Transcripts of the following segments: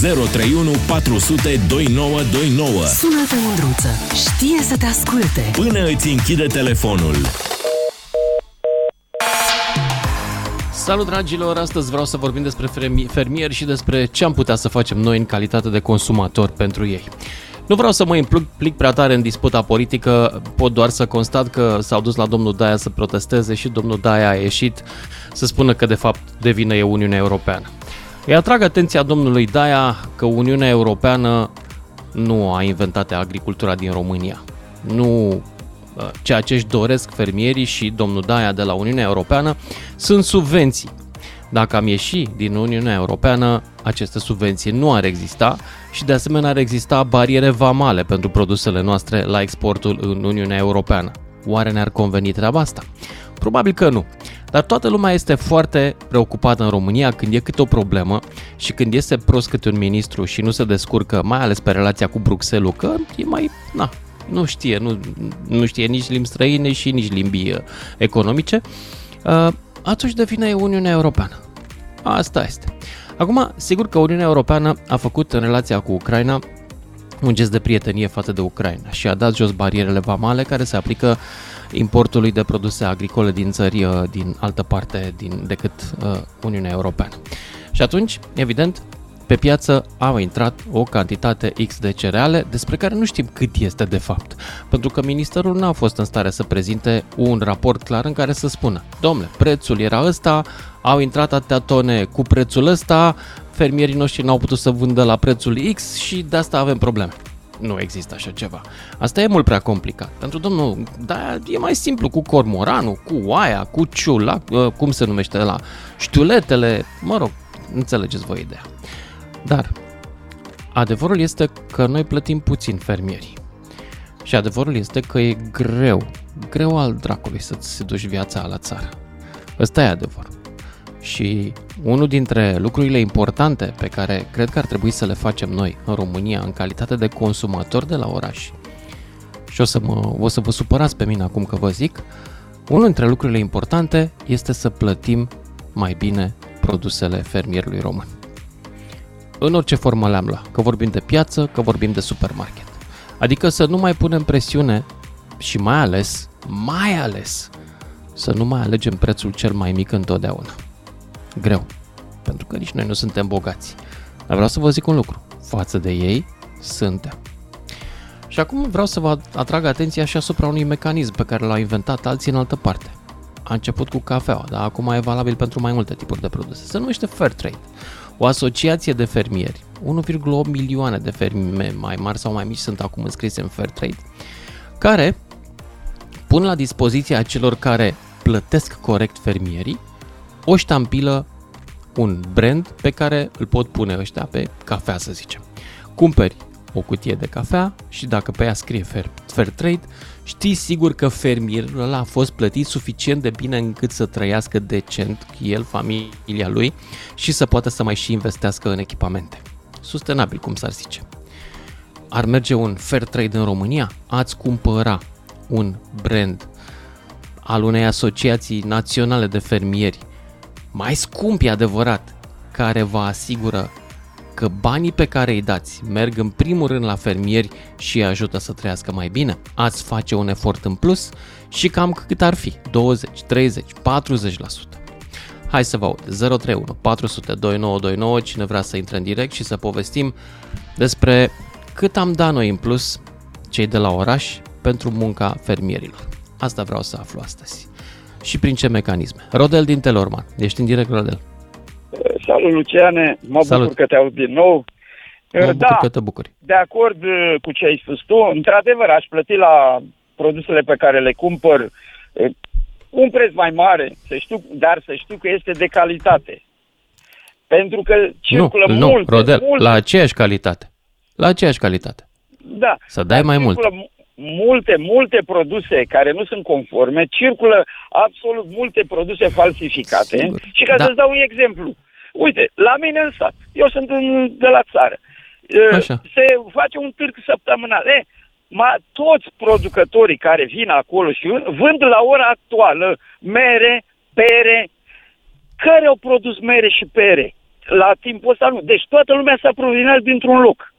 031 400 2929. Sună-te, Mândruță. Știe să te asculte. Până îți închide telefonul. Salut dragilor, astăzi vreau să vorbim despre fermieri și despre ce am putea să facem noi în calitate de consumatori pentru ei. Nu vreau să mă implic prea tare în disputa politică, pot doar să constat că s-au dus la domnul Daia să protesteze și domnul Daia a ieșit să spună că de fapt devine e Uniunea Europeană. Îi atrag atenția domnului Daia că Uniunea Europeană nu a inventat agricultura din România. Nu uh, ceea ce își doresc fermierii și domnul Daia de la Uniunea Europeană sunt subvenții. Dacă am ieși din Uniunea Europeană, aceste subvenții nu ar exista și de asemenea ar exista bariere vamale pentru produsele noastre la exportul în Uniunea Europeană. Oare ne-ar conveni treaba asta? Probabil că nu. Dar toată lumea este foarte preocupată în România când e câte o problemă și când este prost câte un ministru și nu se descurcă, mai ales pe relația cu Bruxelles, că e mai, na, nu știe, nu, nu știe nici limbi străine și nici limbi uh, economice, uh, atunci devine Uniunea Europeană. Asta este. Acum, sigur că Uniunea Europeană a făcut în relația cu Ucraina un gest de prietenie față de Ucraina și a dat jos barierele vamale care se aplică importului de produse agricole din țări uh, din altă parte din, decât uh, Uniunea Europeană. Și atunci, evident, pe piață au intrat o cantitate X de cereale despre care nu știm cât este de fapt, pentru că ministerul n-a fost în stare să prezinte un raport clar în care să spună, domnule, prețul era ăsta, au intrat atâtea tone cu prețul ăsta, fermierii noștri n-au putut să vândă la prețul X și de asta avem probleme. Nu există așa ceva. Asta e mult prea complicat. Pentru domnul, da, e mai simplu cu cormoranul, cu oaia, cu ciula, ă, cum se numește la știuletele, mă rog, înțelegeți voi ideea. Dar adevărul este că noi plătim puțin fermierii. Și adevărul este că e greu, greu al dracului să-ți duci viața la țară. Ăsta e adevărul. Și unul dintre lucrurile importante pe care cred că ar trebui să le facem noi în România în calitate de consumator de la oraș, și o să, mă, o să vă supărați pe mine acum că vă zic, unul dintre lucrurile importante este să plătim mai bine produsele fermierului român. În orice formă le-am luat, că vorbim de piață, că vorbim de supermarket. Adică să nu mai punem presiune și mai ales, mai ales, să nu mai alegem prețul cel mai mic întotdeauna greu. Pentru că nici noi nu suntem bogați. Dar vreau să vă zic un lucru. Față de ei, suntem. Și acum vreau să vă atrag atenția și asupra unui mecanism pe care l-au inventat alții în altă parte. A început cu cafeaua, dar acum e valabil pentru mai multe tipuri de produse. Se numește Fair Trade. O asociație de fermieri, 1,8 milioane de fermieri mai mari sau mai mici sunt acum înscrise în Fair Trade, care pun la dispoziția celor care plătesc corect fermierii o ștampilă, un brand pe care îl pot pune ăștia pe cafea, să zicem. Cumperi o cutie de cafea și dacă pe ea scrie fair, fair trade, știi sigur că fermierul ăla a fost plătit suficient de bine încât să trăiască decent el, familia lui și să poată să mai și investească în echipamente. Sustenabil, cum s-ar zice. Ar merge un fair trade în România? Ați cumpăra un brand al unei asociații naționale de fermieri mai scump e adevărat, care vă asigură că banii pe care îi dați merg în primul rând la fermieri și îi ajută să trăiască mai bine, ați face un efort în plus și cam cât ar fi, 20, 30, 40%. Hai să vă aud, 031 400 2929, cine vrea să intre în direct și să povestim despre cât am dat noi în plus cei de la oraș pentru munca fermierilor. Asta vreau să aflu astăzi și prin ce mecanisme. Rodel din Telorman, ești în direct, Rodel. Salut, Luciane, mă Salut. bucur că te aud din nou. Mă bucur da, că te bucuri. de acord uh, cu ce ai spus tu, într-adevăr aș plăti la produsele pe care le cumpăr uh, un preț mai mare, să știu, dar să știu că este de calitate. Pentru că circulă nu, multe, nu, Rodel, multe, la aceeași calitate. La aceeași calitate. da, Să dai mai mult. Circulă multe, multe produse care nu sunt conforme, circulă absolut multe produse falsificate. Sigur, Și ca da. să-ți dau un exemplu, uite, la mine în sat, eu sunt în, de la țară, Uh, Așa. se face un târg săptămânal. E, ma, toți producătorii care vin acolo și vând, vând la ora actuală mere, pere, care au produs mere și pere? la timpul ăsta nu. Deci toată lumea s-a aprovizionat dintr-un loc.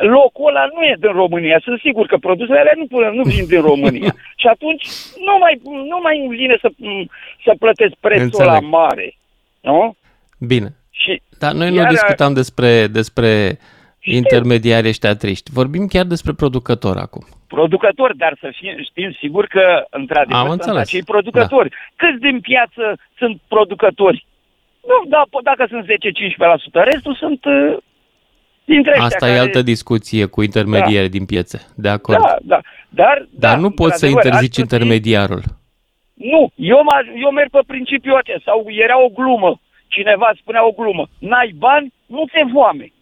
Locul ăla nu e din România. Sunt sigur că produsele alea nu, nu vin din România. și atunci nu mai, nu mai îmi vine să, să plătesc prețul Înțeleg. la mare. Nu? Bine. Și Dar noi nu Iar- discutam despre, despre intermediari ăștia triști. Vorbim chiar despre producător acum. producători, dar să fim, știm sigur că, Am într-adevăr, sunt înțeles. acei producători. Da. Câți din piață sunt producători? Nu, da, po- dacă sunt 10-15%, restul sunt uh, dintre ăștia Asta care... e altă discuție cu intermediari din piețe. De acord. Da, da. Dar, Dar da, nu poți să într-adevăr, interzici aș plăti- intermediarul. Nu, eu, m- eu merg pe principiul acesta. Sau era o glumă. Cineva spunea o glumă. N-ai bani, nu te foame.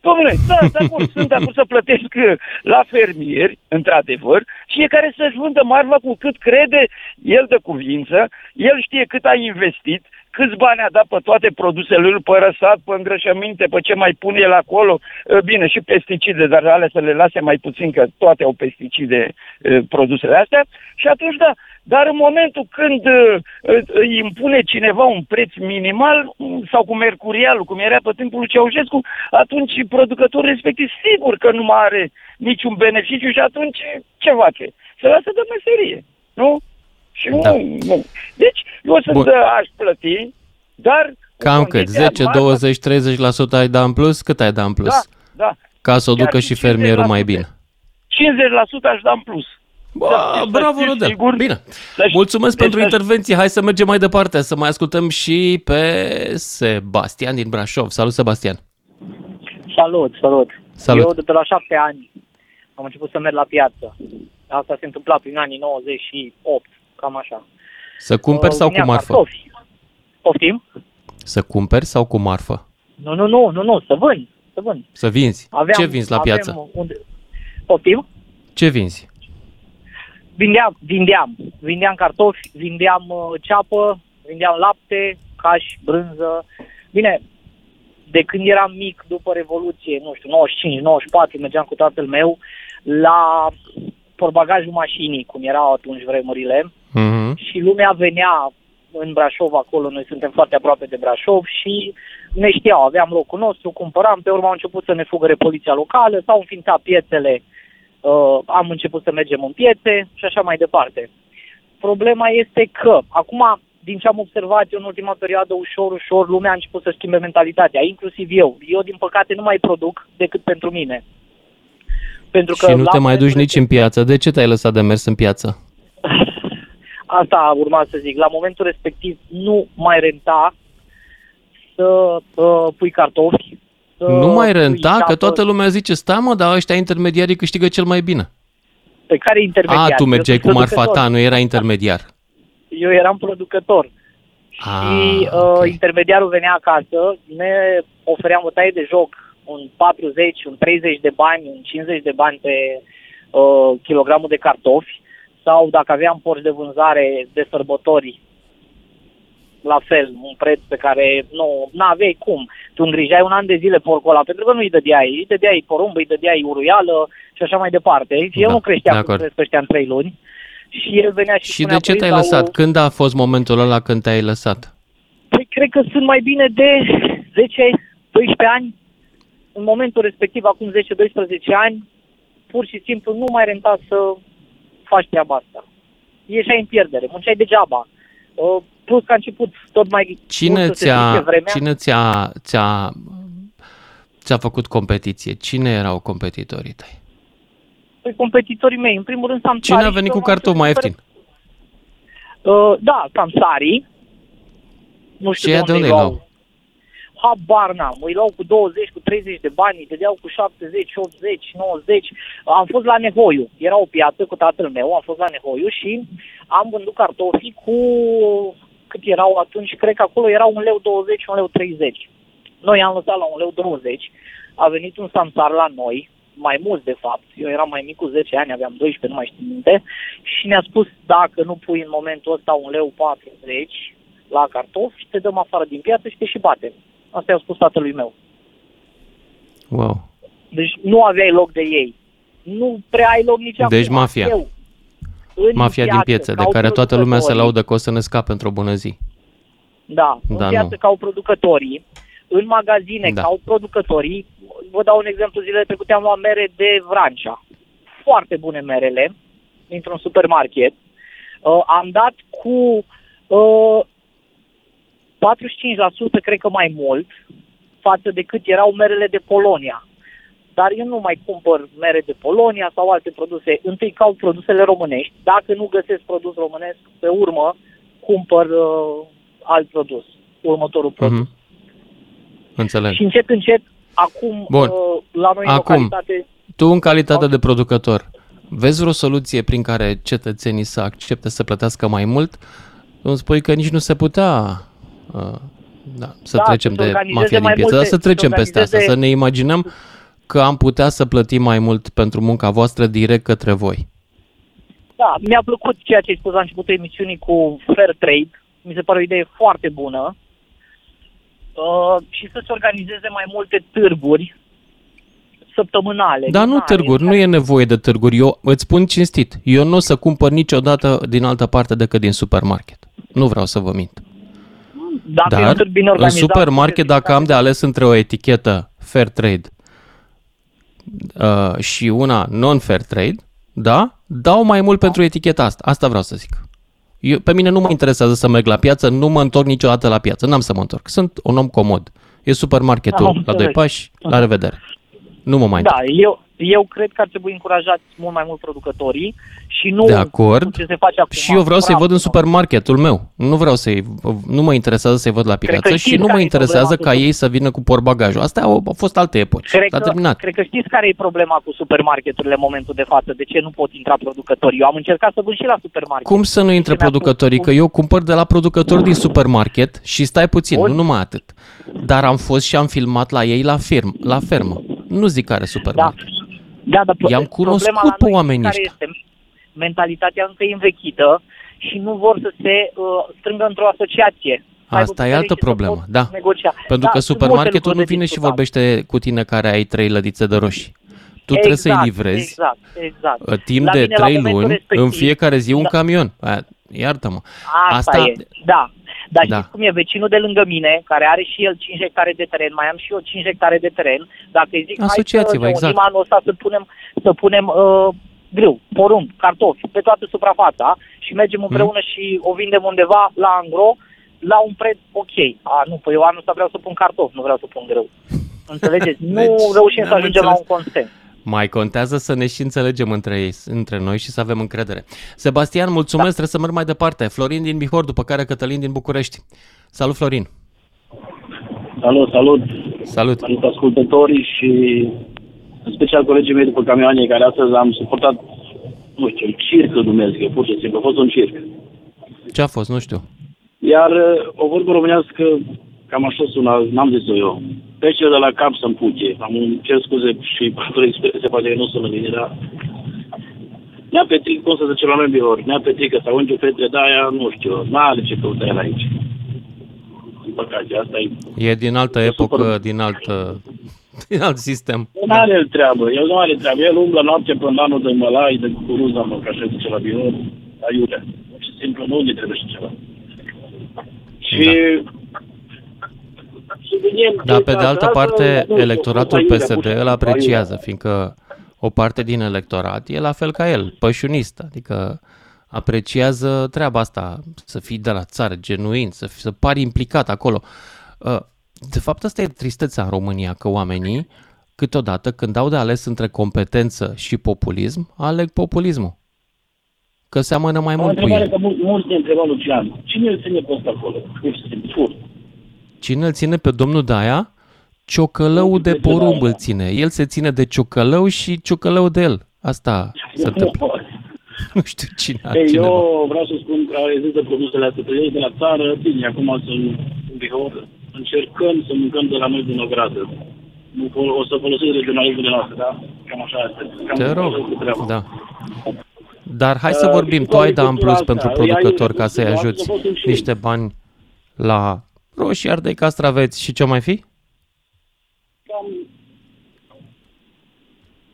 Domnule, da, de acord, sunt de acord să plătesc uh, la fermieri, într-adevăr, fiecare să-și vândă marfa cu cât crede el de cuvință, el știe cât a investit, câți bani a dat pe toate produsele lui, pe răsat, pe îngrășăminte, pe ce mai pune el acolo, Uh, bine, și pesticide, dar alea să le lase mai puțin, că toate au pesticide uh, produsele astea, și atunci da, dar în momentul când uh, uh, îi impune cineva un preț minimal mm, sau cu mercurialul, cum era pe timpul lui Ceaușescu, atunci producătorul respectiv sigur că nu mai are niciun beneficiu și atunci ce face? Se lasă de meserie, nu? Și nu, Da. nu. Deci, eu sunt Bun. de aș plăti, dar... cu Cam cât? condiția 10, marfa- 20, 30% ai da în plus? Cât ai da în plus? Da, da. Ca să o Chiar ducă și și fermierul 50%. mai bine. 50% aș da în plus. Bă, Da, bravo, să fiu Rodel. sigur. Bine. Deci- Mulțumesc deci pentru să- intervenție. Hai să mergem mai departe, să mai ascultăm și pe Sebastian din Brașov. Salut, Sebastian. Salut, salut. Salut. Eu de pe la șapte ani am început să merg la piață. Asta se întâmpla prin anii 98, cam așa. Să cumperi sau cu Vinea marfă? Cartofi. Poftim? Să cumperi sau cu marfă? Nu, nu, nu, nu, nu, să vând, să vând. Să vinzi. Aveam, Ce vinzi la piață? Aveam unde... Poftim? Ce vinzi? Vindeam, vindeam. Vindeam cartofi, vindeam uh, ceapă, vindeam lapte, caș, brânză. Bine, de când eram mic, după Revoluție, nu știu, 95, 94, mergeam cu tatăl meu la porbagajul mașinii, cum erau atunci vremurile, Mhm. și lumea venea în Brașov acolo, noi suntem foarte aproape de Brașov și ne știau, aveam locul nostru, cumpăram, pe urmă au început să ne fugăre poliția locală, s-au înființat piețele, uh, am început să mergem în piețe și așa mai departe. Problema este că, acum, din ce am observat eu în ultima perioadă, ușor, ușor, lumea a început să schimbe mentalitatea, inclusiv eu. Eu, din păcate, nu mai produc decât pentru mine. Pentru Și nu la te mai duci momentul nici în piață. De ce te-ai lăsat de mers în piață? Asta urma să zic. La momentul respectiv nu mai renta să uh, pui cartofi. Să Nu mai pui renta? Că ceapă. toată lumea zice, stai mă, dar ăștia intermediarii câștigă cel mai bine. Pe care intermediar? A, tu mergeai Eu sunt cu marfa producător. ta, nu era intermediar. Eu eram producător. Ah, și uh, ok. intermediarul venea acasă, ne ofeream o taie de joc, un 40, un 30 de bani, un 50 de bani pe uh, kilogramul de cartofi sau dacă aveam porci de vânzare de sărbători, la fel, un preț pe care nu aveai cum. Tu îngrijeai un an de zile porcul ăla, pentru că nu îi dădeai, îi dădeai porumb, îi dădeai uruială și așa mai departe. Și el Da, nu de creștea cum acord. cresc ăștia în trei luni. Și el venea și, Și spunea, de ce "Păi, te-ai dau- lăsat? Când a fost momentul ăla când te-ai lăsat? Păi cred că sunt mai bine de 10-12 ani. În momentul respectiv, acum 10-12 ani, pur și simplu nu mai renta să faci treaba asta. Ieșai în pierdere, munceai degeaba. Uh, plus că a început tot mai Cine mult să se strice ți-a, vremea. cine ți-a, ți-a, ți-a făcut competiție? Cine erau competitorii tăi? Păi competitorii mei, în primul rând Samsari. Cine a și venit eu cu m-am cartof mai super- ieftin? Uh, da, Samsari. Nu știu Și ea de de unde unde îi îi luau. luau? Habar n-am. Îi luau cu 20, cu 30 de bani, îi dădeau cu 70, 80, 90. Am fost la Nehoiu. Era o piață cu tatăl meu, am fost la Nehoiu și am vândut cartofi cu cât erau atunci, cred că acolo era un leu 20, un leu 30. Noi am lăsat la un leu 20. A venit un samsar la noi, mai mulți de fapt. Eu eram mai mic cu 10 ani, aveam 12, nu mai știu minte. Și ne-a spus, dacă nu pui în momentul ăsta un leu 40 la cartofi, te dăm afară din piață și te și batem. Asta i-a spus tatălui meu. Wow. Deci nu aveai loc de ei. Nu prea ai loc nici Deci acum. mafia. Eu, în Mafia din piață, piețe, de ca care toată lumea se producătorii, laudă că o să ne scape într-o bună zi. Da, în Da, piață nu. ca au producătorii, în magazine Da. da. au producătorii, vă dau un exemplu, zilele trecute am luat mere de Vrancea. Foarte bune merele, dintr-un supermarket. Uh, am dat cu uh, 45%, cred că mai mult, față de cât erau merele de Polonia. Dar eu nu mai cumpăr mere de Polonia sau alte produse. Întâi caut produsele românești. Dacă nu găsesc produs românesc, pe urmă cumpăr uh, alt produs, următorul produs. Mhm. Înțeleg. Și încet, încet, acum, Bun. uh, la noi în Acum. localitate, Tu, în calitate de producător, vezi vreo soluție prin care cetățenii să accepte să plătească mai mult? Îmi spui că nici nu se putea uh, da, să Da, trecem să se de organizeze mafia din mai piață, dar multe- să trecem să peste asta, organizeze- să ne imaginăm că am putea să plătim mai mult pentru munca voastră direct către voi. da, mi-a plăcut ceea ce ai spus la începutul emisiunii cu Fair Trade. Mi se pare o idee foarte bună. Uh, și să se organizeze mai multe târguri săptămânale. Dar nu lunare, târguri, în nu e nevoie de târguri. Eu îți spun cinstit, eu nu o să cumpăr niciodată din altă parte decât din supermarket. Nu vreau să vă mint. Dacă e un Dar târg bine în organizat, supermarket, bine dacă am de ales între o etichetă fair trade uh, și una non-fair trade, da, dau mai mult pentru eticheta asta. Asta vreau să zic. Eu, pe mine nu mă interesează să merg la piață, nu mă întorc niciodată la piață, n-am să mă întorc. Sunt un om comod. E supermarketul Am la doi înțeles. pași, la revedere. Nu mă mai Da, întorc. eu, eu cred că ar trebui încurajați mult mai mult producătorii și nu De acord. ce se face acum. Și eu vreau să-i Bravo. văd în supermarketul meu. Nu vreau să-i, nu mă interesează să-i văd la că piață și știți nu mă care e interesează problema ca cu- ei să vină cu porbagajul. Astea au, au fost alte epoci. Cred S-a că, terminat. cred că știți care e problema cu supermarketurile în momentul de față. De ce nu pot intra producătorii? Eu am încercat să vând și la supermarket. Cum să nu intre Ce mi-a producătorii? spus- Că eu cumpăr de la producători din supermarket și stai puțin, Bun. nu numai atât. Dar am fost și am filmat la ei la, firm, la fermă. Nu zic care Da, supermarket. da, dar pro- I-am problema cunoscut la pe noi oamenii care ăștia. este mentalitatea încă e învechită și nu vor să se uh, strângă într-o asociație. Să aibă Asta e putere altă și să problemă, pot da. Negocia. Pentru Da, că sunt supermarketul multe nu lucruri de vine și discutat. vorbește cu tine care ai trei lădițe de roșii. Tu trebuie să-i Exact, livrezi Exact, exact. uh, timp La de mine, la trei momentul luni, respectiv- în fiecare zi un Da. camion. Aia, Iartă-mă. Asta, Asta- e, da. Dar Da. știți cum e? Vecinul de lângă mine, care are și el 5 hectare de teren, mai am și eu 5 hectare de teren, dacă îi zic, hai să Asociați-vă, ne exact. unim anul ăsta să punem, să punem uh, grâu, porumb, cartofi, pe toată suprafața și mergem împreună Mhm. și o vindem undeva la angro, la un preț ok. A, nu, păi eu anul ăsta vreau să pun cartofi, nu vreau să pun grâu. Înțelegeți? Nu Deci, reușim să n-am ajungem la înțeles. un consens. Mai contează să ne și înțelegem între, ei, între noi și să avem încredere. Sebastian, mulțumesc, da. trebuie să merg mai departe. Florin din Bihor, după care Cătălin din București. Salut, Florin! Salut, salut! Salut! Salut ascultătorii și în special colegii mei după camioane care astăzi am suportat, nu știu, circ îl numesc eu, pur și simplu, a fost un circ. Ce a fost? Nu știu. Iar uh, o vorbă românească, cam așa sună, n-am zis-o eu, trece de la cap să-mi puche. Am un cer scuze și pentru expresie, poate că nu sună bine, dar Nea Petric, cum să zice la noi în Bihor, Nea Petric, că sau unge fetre de aia, nu știu, n-are ce căuta el aici. Din păcate, asta e E din altă E epocă, super. din alt, uh, din alt sistem. Nu are el treabă, el nu are treabă. El umblă noapte până lanul de mălai, de cucuruza, mă, ca așa zice la birou, aiurea. Pur și simplu nu ne trebuie și ceva. Și subliniem Dar pe chestia de altă asta, parte, nu știu, electoratul aiurea, PSD pur și îl simplu, apreciază, aiurea. fiindcă o parte din electorat e la fel ca el, pășunist, adică apreciază treaba asta, să fii de la țară, genuin, să, fii, să pari implicat acolo. Uh, De fapt, asta e tristețea în România, că oamenii, câteodată, când au de ales între competență și populism, aleg populismul. Că seamănă mai O mult cu întrebare el. că mul- mulți ne întrebau Lucian. Cine îl ține pe ăsta acolo? Pur și simplu, furt. Cine îl ține pe domnul Daia? Ciocălău de De porumb Daia. îl ține. El se ține de ciocălău și ciocălău de el. Asta se întâmplă. Nu știu cine Ei, altcineva. eu vreau să spun că există produsele astea pe ei de la țară, bine, acum sunt în Bihor, încercăm să mâncăm de la noi din ogradă. Nu fol- O să folosesc regionalismul de noastră, da? Cam așa este. Cam Te așa rog, este treaba. da. Dar hai să Uh, vorbim, și tu ai da în agricultura plus asta, pentru îi ai- producători ca să-i îi ai- ajuți să fost și- niște bani la roșii, ardei, castraveți și ce mai fi? Cam...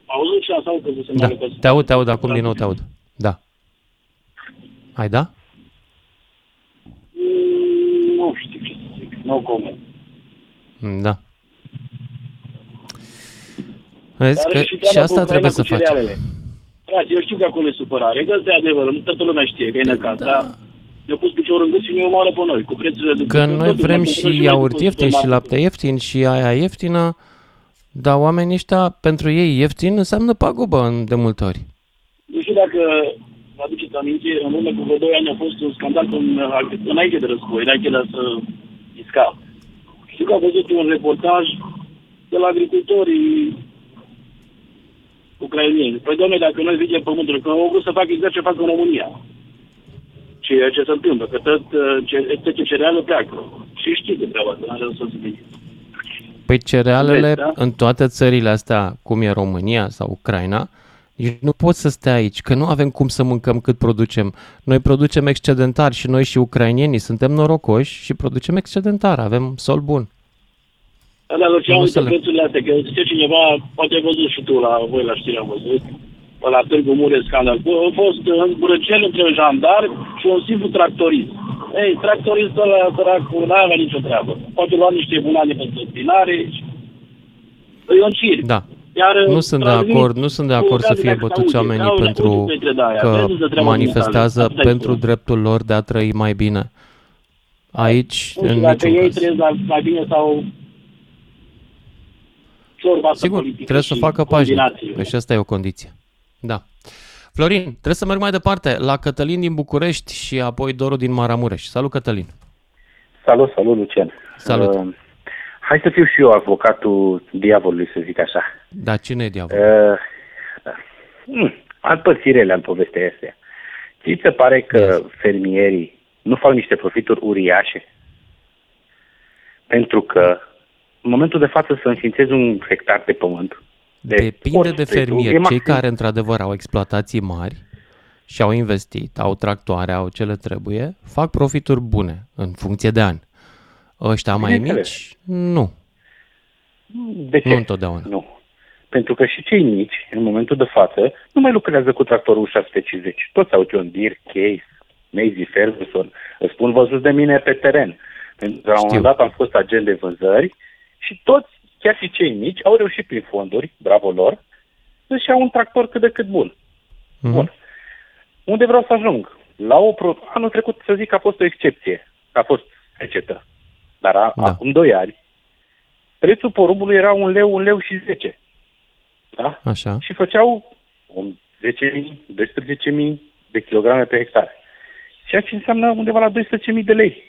Auzit și asta că se Da, mai că- te aud, te aud, acum din nou te aud. Da. Ai da? Mm, Nu știu ce să zic, nu coment. Da. Vezi Dar că și și treaba asta cu trebuie Ucraina să cu facem. cerealele. Frate, eu știu că acolo e supărare, că ăsta e adevărul, nu toată lumea știe că e necat, Da. Dar eu pus piciorul în gât și mi omoară pe noi, cu prețurile de Că totul, noi totul, vrem totul, și totul, iaurt totul, ieftin și totul, lapte ieftin și aia ieftină, dar oamenii ăștia, pentru ei ieftin înseamnă pagubă în- de multe ori. Nu știu dacă vă aduceți aminte, în urmă cu vreo 2 ani a fost un scandal în, înainte de război, înainte de a să isca. Știu că am văzut un reportaj de la agricultorii ucrainieni. Păi, domnule, dacă noi zicem pământul, că au vrut să facă exact ce fac în România. Ceea ce se întâmplă, că tot uh, ce, tot ce cereală pleacă. Și știți de treaba asta, n-are să zic. Păi cerealele Vezi, da? în toate țările astea, cum e România sau Ucraina, nici nu poți să stea aici, că nu avem cum să mâncăm cât producem. Noi producem excedentar și noi și ucrainienii suntem norocoși și producem excedentar, avem sol bun. Da, dar ce Nu au să uitat le- prețurile astea, că zice cineva, poate ai văzut și tu la voi la știri am văzut, pe la Târgu Mureș scandal. Bă, A fost în brăcel între un jandar și un simplu tractorist. Ei, tractoristul ăla, săracul, n-a avea nicio treabă. Poate lua niște bunane pentru spinare și... E un circ. Da. Iar, Nu sunt de transmit acord, nu sunt de cu acord să gazele fie care se bătuți aude, oamenii aude, pentru aude pe între aia, că vezi de treaba manifestează dumitale. Asta pentru e tot. dreptul lor de a trăi mai bine. Aici, Nu știu în dacă niciun ei caz. trăiesc mai- mai bine sau ciorba asta Sigur, politică trebuie să și facă pașnic. combinațiile. Deci asta e o condiție. Da. Florin, trebuie să merg mai departe la Cătălin din București și apoi Doru din Maramureș. Salut, Cătălin. Salut, salut, Lucian. Salut. Uh, hai să fiu și eu avocatul diavolului, să zic așa. Da, cine e diavol? Uh, uh, am părții rele în povestea asta. Ți se pare că Yes. fermierii nu fac niște profituri uriașe? Pentru că în momentul de față să înființezi un hectar de pământ, de Depinde orice de preț, fermieri. e Cei maxim- care într-adevăr au exploatații mari și au investit, au tractoare, au ce le trebuie, fac profituri bune în funcție de ani. Ăștia mai Bineînțeles. mici, nu. De ce? Nu întotdeauna. Nu. Pentru că și cei mici, în momentul de față, nu mai lucrează cu tractorul 650. Toți au John Deere, Case, Maisy Ferguson. Îți spun văzut de mine pe teren. Pentru că la un Știu. moment dat am fost agent de vânzări și toți, chiar și cei mici, au reușit prin fonduri, bravo lor, să-și iau un tractor cât de cât bun. Mhm. Bun. Unde vreau să ajung? La o pro... Anul trecut, să zic, a fost o excepție. A fost recetă. Dar a, Da. acum doi ani, prețul porumbului era un leu, un leu și 10. Da? Așa. Și făceau un 10.000, 12.000 de kilograme pe hectare. Ceea ce înseamnă undeva la 12.000 de lei.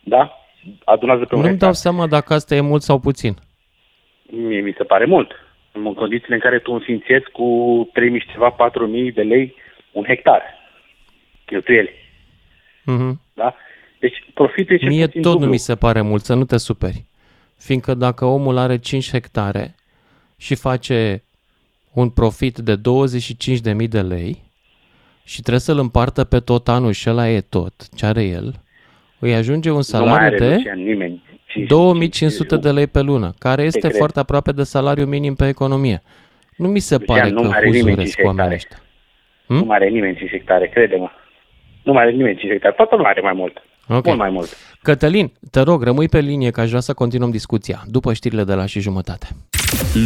Da? Adunează pe un Nu-mi hectar. dau seama dacă asta e mult sau puțin. Mie mi se pare mult. În condițiile în care tu înființezi cu 3.000 și ceva, 4.000 de lei un hectar. Cheltuieli. Mhm. Da? Deci profitul e cel Mie puțin tot dublu. nu mi se pare mult, să nu te superi. Fiindcă dacă omul are 5 hectare și face un profit de 25.000 de lei și trebuie să-l împartă pe tot anul și ăla e tot ce are el, îi ajunge un nu mai salariu are de Lucian, nimeni. 5, 2500 de lei pe lună, care este cred. foarte aproape de salariu minim pe economie. Nu mi se Lucian, pare nu că are nimeni huzuresc cinci oamenii hectare. ăștia. Nu mai are nimeni 5 hectare, crede-mă. Nu mai are nimeni 5 hectare. Toată lumea are mai mult. Ok. Mult mai mult. Cătălin, te rog, rămâi pe linie că aș vrea să continuăm discuția după știrile de la și jumătate.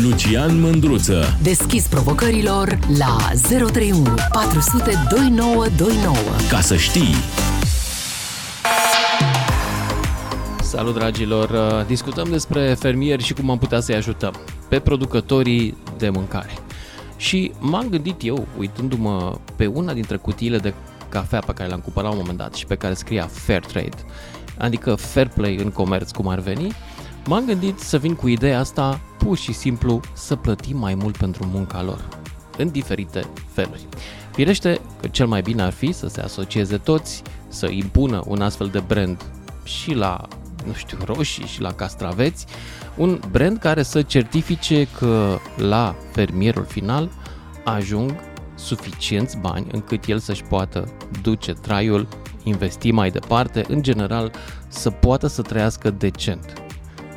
Lucian Mândruță. Deschis provocărilor la 031 400 2929. Ca să știi. Salut dragilor! Uh, Discutăm despre fermieri și cum am putea să-i ajutăm pe producătorii de mâncare. Și m-am gândit eu, uitându-mă pe una dintre cutiile de cafea pe care le-am cumpărat la un moment dat și pe care scria Fair Trade, adică fair play în comerț cum ar veni, m-am gândit să vin cu ideea asta pur și simplu să plătim mai mult pentru munca lor, în diferite feluri. Firește că cel mai bine ar fi să se asocieze toți, să impună un astfel de brand și la, nu știu, roșii și la castraveți, un brand care să certifice că la fermierul final ajung suficienți bani încât el să-și poată duce traiul, investi mai departe, în general să poată să trăiască decent.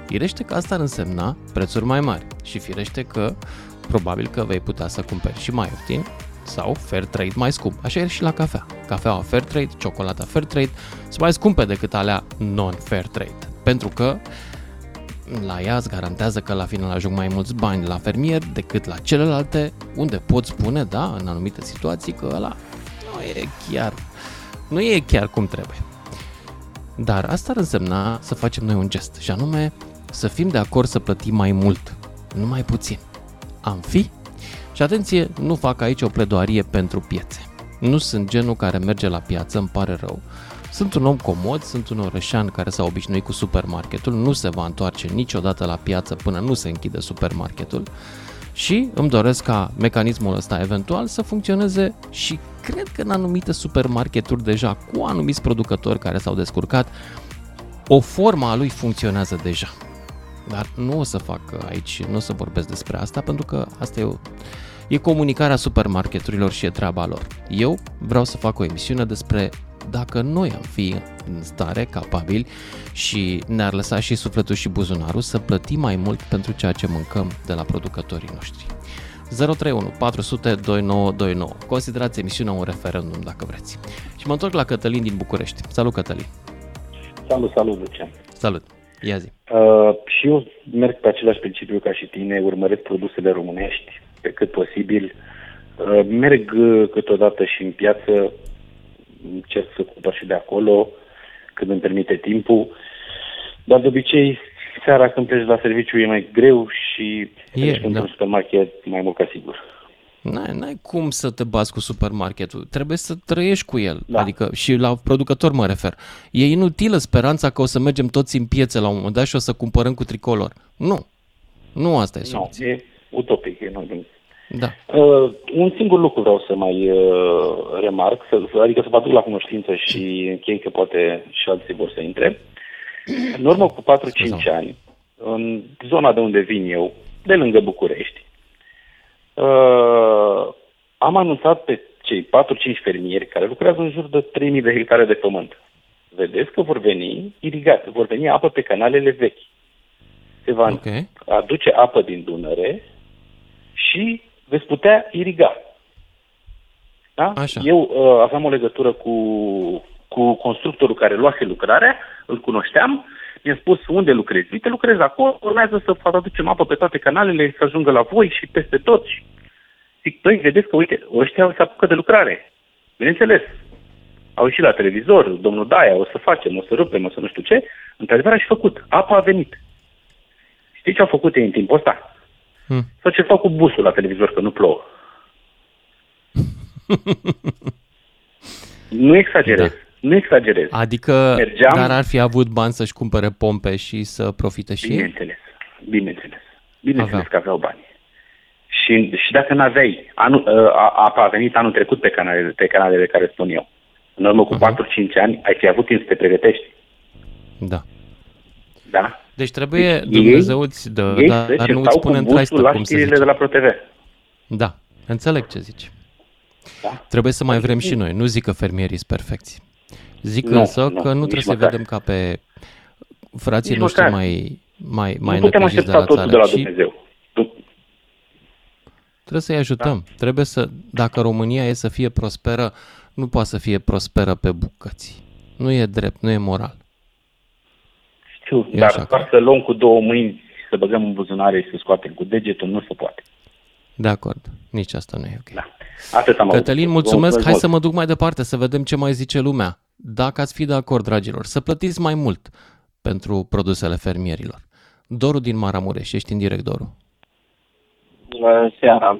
Firește că asta ar însemna prețuri mai mari și firește că probabil că vei putea să cumperi și mai ieftin sau fair trade mai scump. Așa e și la cafea. Cafeaua fair trade, ciocolata fair trade sunt mai scumpe decât alea non-fair trade. Pentru că la ea îți garantează că la final ajung mai mulți bani la fermier decât la celelalte, unde poți spune, da, în anumite situații, că ăla nu e chiar, nu e chiar cum trebuie. Dar asta ar însemna să facem noi un gest, și anume să fim de acord să plătim mai mult, nu mai puțin. Am fi? Și atenție, nu fac aici o pledoarie pentru piețe. Nu sunt genul care merge la piață, îmi pare rău. Sunt un om comod, sunt un orășan care s-a obișnuit cu supermarketul, nu se va întoarce niciodată la piață până nu se închide supermarketul și îmi doresc ca mecanismul ăsta eventual să funcționeze și cred că în anumite supermarketuri deja cu anumiți producători care s-au descurcat, o formă a lui funcționează deja. Dar nu o să fac aici, nu o să vorbesc despre asta pentru că asta e o, e comunicarea supermarketurilor și e treaba lor. Eu vreau să fac o emisiune despre dacă noi am fi în stare, capabili și ne-ar lăsa și sufletul și buzunarul să plătim mai mult pentru ceea ce mâncăm de la producătorii noștri. 031 400 2929. Considerați emisiunea un referendum dacă vreți. Și mă întorc la Cătălin din București. Salut Cătălin! Salut, salut, Lucian! Salut! Ia zi! Uh, și eu merg pe același principiu ca și tine, urmăresc produsele românești pe cât posibil. Uh, merg uh, câteodată și în piață, încerc să cumpăr și de acolo, când îmi permite timpul. Dar de obicei, seara când pleci la serviciu e mai greu și E, când da. în supermarket mai mult ca sigur. N-ai, n-ai cum să te bazi cu supermarketul, trebuie să trăiești cu el, Da. adică și la producător mă refer. E inutilă speranța că o să mergem toți în piețe la un moment dat și o să cumpărăm cu tricolor. Nu, nu asta e Nu, soluția. e utopic, e nu Da. Uh, un singur lucru vreau să mai uh, remarc, să, adică să vă aduc la cunoștință și închei că poate și alții vor să intre. În urmă cu 4-5 ani, în zona de unde vin eu, de lângă București, uh, am anunțat pe cei 4-5 fermieri care lucrează în jur de 3000 de hectare de pământ. Vedeți că vor veni irigate, vor veni apă pe canalele vechi. Se va Ok. aduce apă din Dunăre și veți putea iriga. Da? Așa. Eu uh, aveam o legătură cu, cu constructorul care luase lucrarea, îl cunoșteam, mi-a spus unde lucrezi. Uite, lucrez acolo, urmează să aducem apă pe toate canalele, să ajungă la voi și peste tot. Și zic, băi, vedeți că, uite, ăștia se apucă de lucrare. Bineînțeles, au ieșit la televizor, domnul Daia, o să facem, o să rupem, o să nu știu ce. Într-adevăr, a și făcut. Apa a venit. Știți ce au făcut ei în timpul ăsta? Hmm. Sau ce fac cu busul la televizor, că nu plouă. nu exagerez. Da. Nu exagerez. Adică, Mergeam- dar ar fi avut bani să-și cumpere pompe și să profite și ei? Bineînțeles. Bineînțeles. Bineînțeles Aveau. că aveau bani. Și, și dacă n-aveai, anul, a, apa a venit anul trecut pe canalele, pe canalele care spun eu. În urmă cu Aha. 4-5 ani, ai fi avut timp să te pregătești. Da. Da? Deci trebuie Deci Dumnezeu îți dă, Ei dar, se dar nu îți certau spune cu în busul traistă la cum să știrile zice. de la ProTV. Da, înțeleg ce zici. Da? Trebuie să mai vrem și noi. Nu zic că fermierii sunt perfecți. Zic Nu, însă nu, că nu nici trebuie să-i măcar. vedem ca pe frații Nici noștri măcar. mai, mai, mai nu putem necăjiți de aștepta la totul țară. de la și Dumnezeu. Tu- trebuie să-i ajutăm. Da. Trebuie să, dacă România e să fie prosperă, nu poate să fie prosperă pe bucăți. Nu e drept, nu e moral. Știu, E dar așa. doar să luăm cu două mâini, să băgăm în buzunare și să scoatem cu degetul, nu se poate. De acord. Nici asta nu e ok. Da. Atât am Cătălin, avut. mulțumesc. Vă Hai să mult. mă duc mai departe, să vedem ce mai zice lumea. Dacă ați fi de acord, dragilor, să plătiți mai mult pentru produsele fermierilor. Doru din Maramureș, ești în direct, Doru. Bună seara.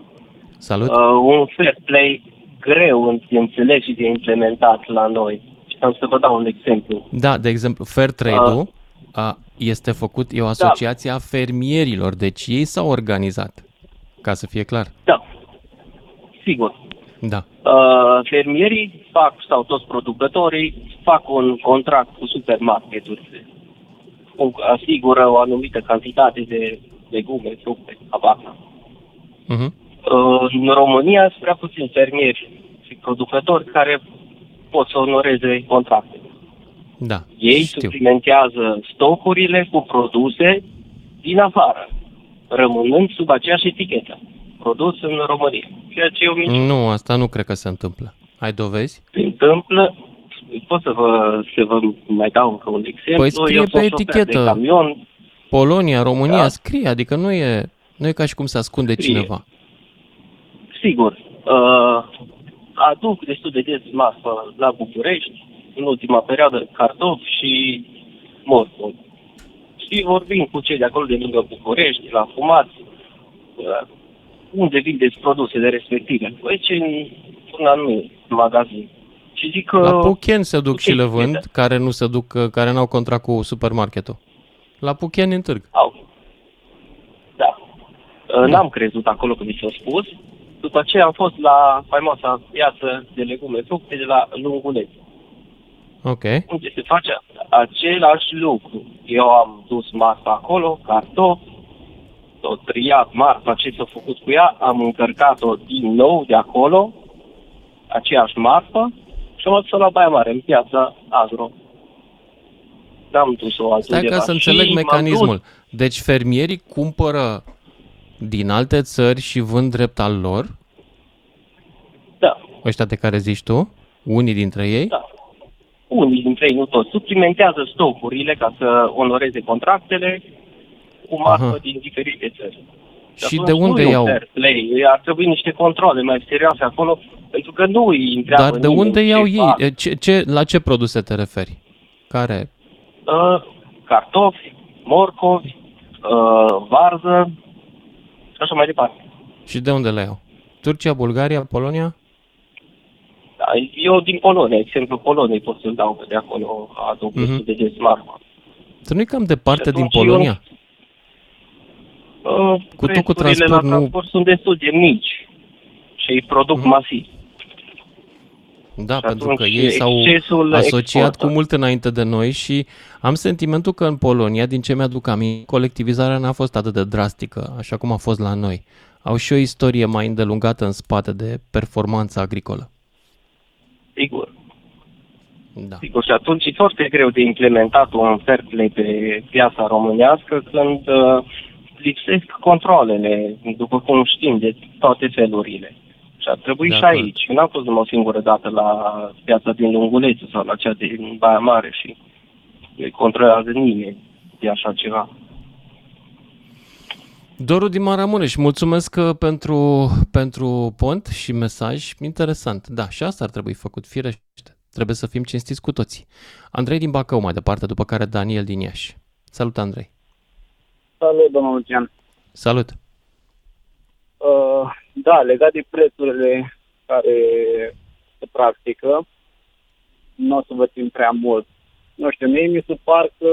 Salut! Uh, un fair play greu de înțeles și de implementat la noi. Și am să vă dau un exemplu. Da, de exemplu, Fair Trade-ul a, este făcut, e o asociație a fermierilor, deci ei s-au organizat, ca să fie clar. Da, sigur. Da, Uh, fermierii fac, sau toți producătorii, fac un contract cu supermarketuri. O- Asigură o anumită cantitate de legume, fructe, abaca. uh-huh. Uh, în România sunt prea puțini fermieri și producători care pot să onoreze contracte. Da, Ei știu. suplimentează stocurile cu produse din afară, rămânând sub aceeași etichetă. Produs în România. Ceea ce eu minciună. Nu, asta nu cred că se întâmplă. Ai dovezi? se întâmplă. Pot să vă, să vă mai dau încă un exemplu. Păi scrie eu pe sunt șofer etichetă. De camion, Polonia, România, Da. scrie, adică nu e, nu e ca și cum se ascunde Scrie. cineva. Sigur, uh, aduc destul de des marfă la București, în ultima perioadă, cartofi și morcov. Și vorbim cu cei de acolo de lângă București, la fumați, uh, unde vindeți produsele respective. Păi ce în un anumit magazin. Și zic că... La Puchen se duc cu și le ce vând, crede? care nu se duc, care n-au contract cu supermarketul. La Puchen în târg. Au. Da. Uh, N-am crezut acolo când mi s-a spus. După aceea am fost la faimoasa piață de legume fructe de la Lunguleț. Ok. unde se face același lucru. Eu am dus marfa acolo, cartofi, tot triat marfa, ce s-a făcut cu ea, am încărcat-o din nou de acolo, aceeași marfă, și am dus la Baia Mare, în piața Agro. N-am dus-o Stai altundeva. ca să Și înțeleg m-am mecanismul. dus- Deci fermierii cumpără din alte țări și vând drept al lor, Da, ăștia de care zici tu, unii dintre ei, da. Unii dintre ei, nu toți, suplimentează stocurile ca să onoreze contractele cu marfă Aha. din diferite țări. și atunci de unde nu e un iau? fair play. Ar trebui niște controle mai serioase acolo, pentru că nu îi întreabă Dar de nimeni unde ce iau ei? fac. E, Ce, ce, la ce produse te referi? Care? Uh, cartofi, morcovi, uh, varză și așa mai departe. Și de unde le iau? Turcia, Bulgaria, Polonia? Da, eu din Polonia, exemplu Poloniei pot să-l dau, că de acolo aduc Mhm. mm-hmm. de des marfă. Să nu-i cam departe Și din atunci eu- Polonia? Uh, Cu tot cu prețurile transport la nu- transport sunt destul de mici și îi produc Mhm. masiv. Da, Și pentru că atunci ei s-au excesul asociat exportă. cu mult înainte de noi și am sentimentul că în Polonia, din ce mi-aduc aminte, colectivizarea n-a fost atât de drastică, așa cum a fost la noi. Au și o istorie mai îndelungată în spate de performanță agricolă. Sigur. Da. Sigur, și atunci e foarte greu de implementat un fair play pe piața românească când uh, lipsesc controlele, după cum știm, de toate felurile. Și ar trebui De și acord. aici. Eu n-am fost numai o singură dată la piața din Lungulețu sau la cea din Baia Mare și nu controlează nimeni de așa ceva. Doru din Maramureș, mulțumesc uh, pentru, pentru pont și mesaj. Interesant. Da, și asta ar trebui făcut, firește. Trebuie să fim cinstiți cu toții. Andrei din Bacău mai departe, după care Daniel din Iași. Salut, Andrei. Salut, domnul Lucian. Salut. Uh, da, legat de prețurile care se practică, nu o să vă țin prea mult. Nu știu, mie mi se par că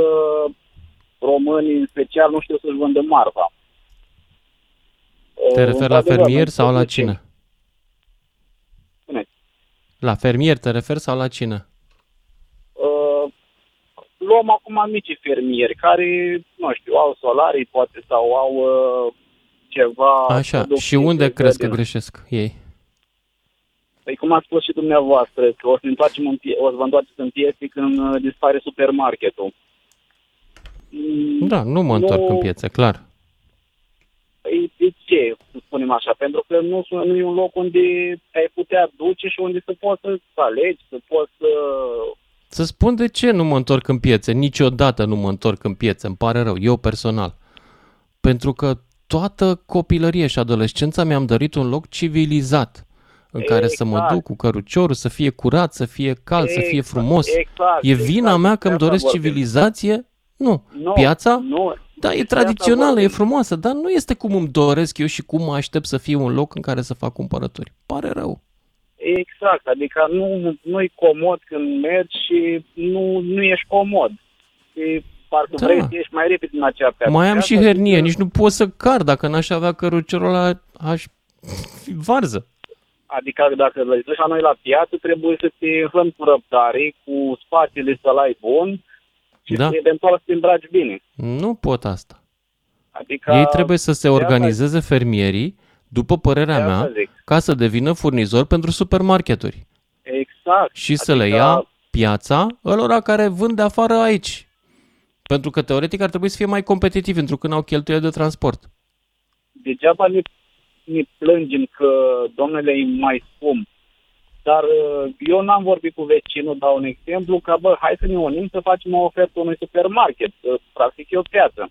românii în special nu știu să-și vândă marfa. Te Uh, referi la într-adevăr, fermier nu sau la știu de ce. cine? Spuneți. La fermier te referi sau la cine? Uh, luăm acum mici fermieri care, nu știu, au solarii poate sau au uh, ceva... Așa, producție și unde de crezi că grădină. greșesc ei? Păi cum a spus și dumneavoastră, că o să, ne întoarcem în pie- o să vă întoarceți în piețe când uh, dispare supermarketul. Mm, Da, nu mă întorc în piețe, clar. Păi de ce, să spunem așa? Pentru că nu, sunt- nu e un loc unde ai putea duce și unde să poți să alegi, să poți să... Să spun de ce nu mă întorc în piețe. Niciodată nu mă întorc în piețe, îmi pare rău, eu personal. Pentru că toată copilăria și adolescența mi-am dorit un loc civilizat în care să mă Exact. duc cu căruciorul, să fie curat, să fie cald, să fie Exact, frumos. exact, E vina exact, mea că îmi de asta doresc vorbim. civilizație? Nu. Nu, Piața? Nu, Da, e despre asta tradițională, e vorbim. frumoasă, dar nu este cum îmi doresc eu și cum mă aștept să fie un loc în care să fac cumpărături. Pare rău. Exact, adică nu, nu-i comod când mergi și nu, nu ești comod. Și parcă Da. vrei să ieși mai repede în acea piață. Mai am Piața și hernie, adică- nici nu pot să car. Dacă n-aș avea căruciorul ăla, aș fi varză. Adică dacă îl duci la noi la piață, trebuie să te înfrânt cu răbdare, cu spațiile să-l ai bun și Da. să eventual să te îmbraci bine. Nu pot asta. Adică Ei trebuie să se de asta- organizeze fermierii, după părerea de asta mea, zic. ca să devină furnizori pentru supermarketuri. Exact. Și să le Adică ia piața ălora care vând de afară aici. Pentru că teoretic ar trebui să fie mai competitivi, pentru că n-au cheltuieli de transport. Degeaba ne, ne plângem că, domnule, e mai scump. Dar uh, eu n-am vorbit cu vecinul, dau un exemplu, că, bă, hai să ne unim să facem o ofertă unui supermarket, uh, practic e o piață.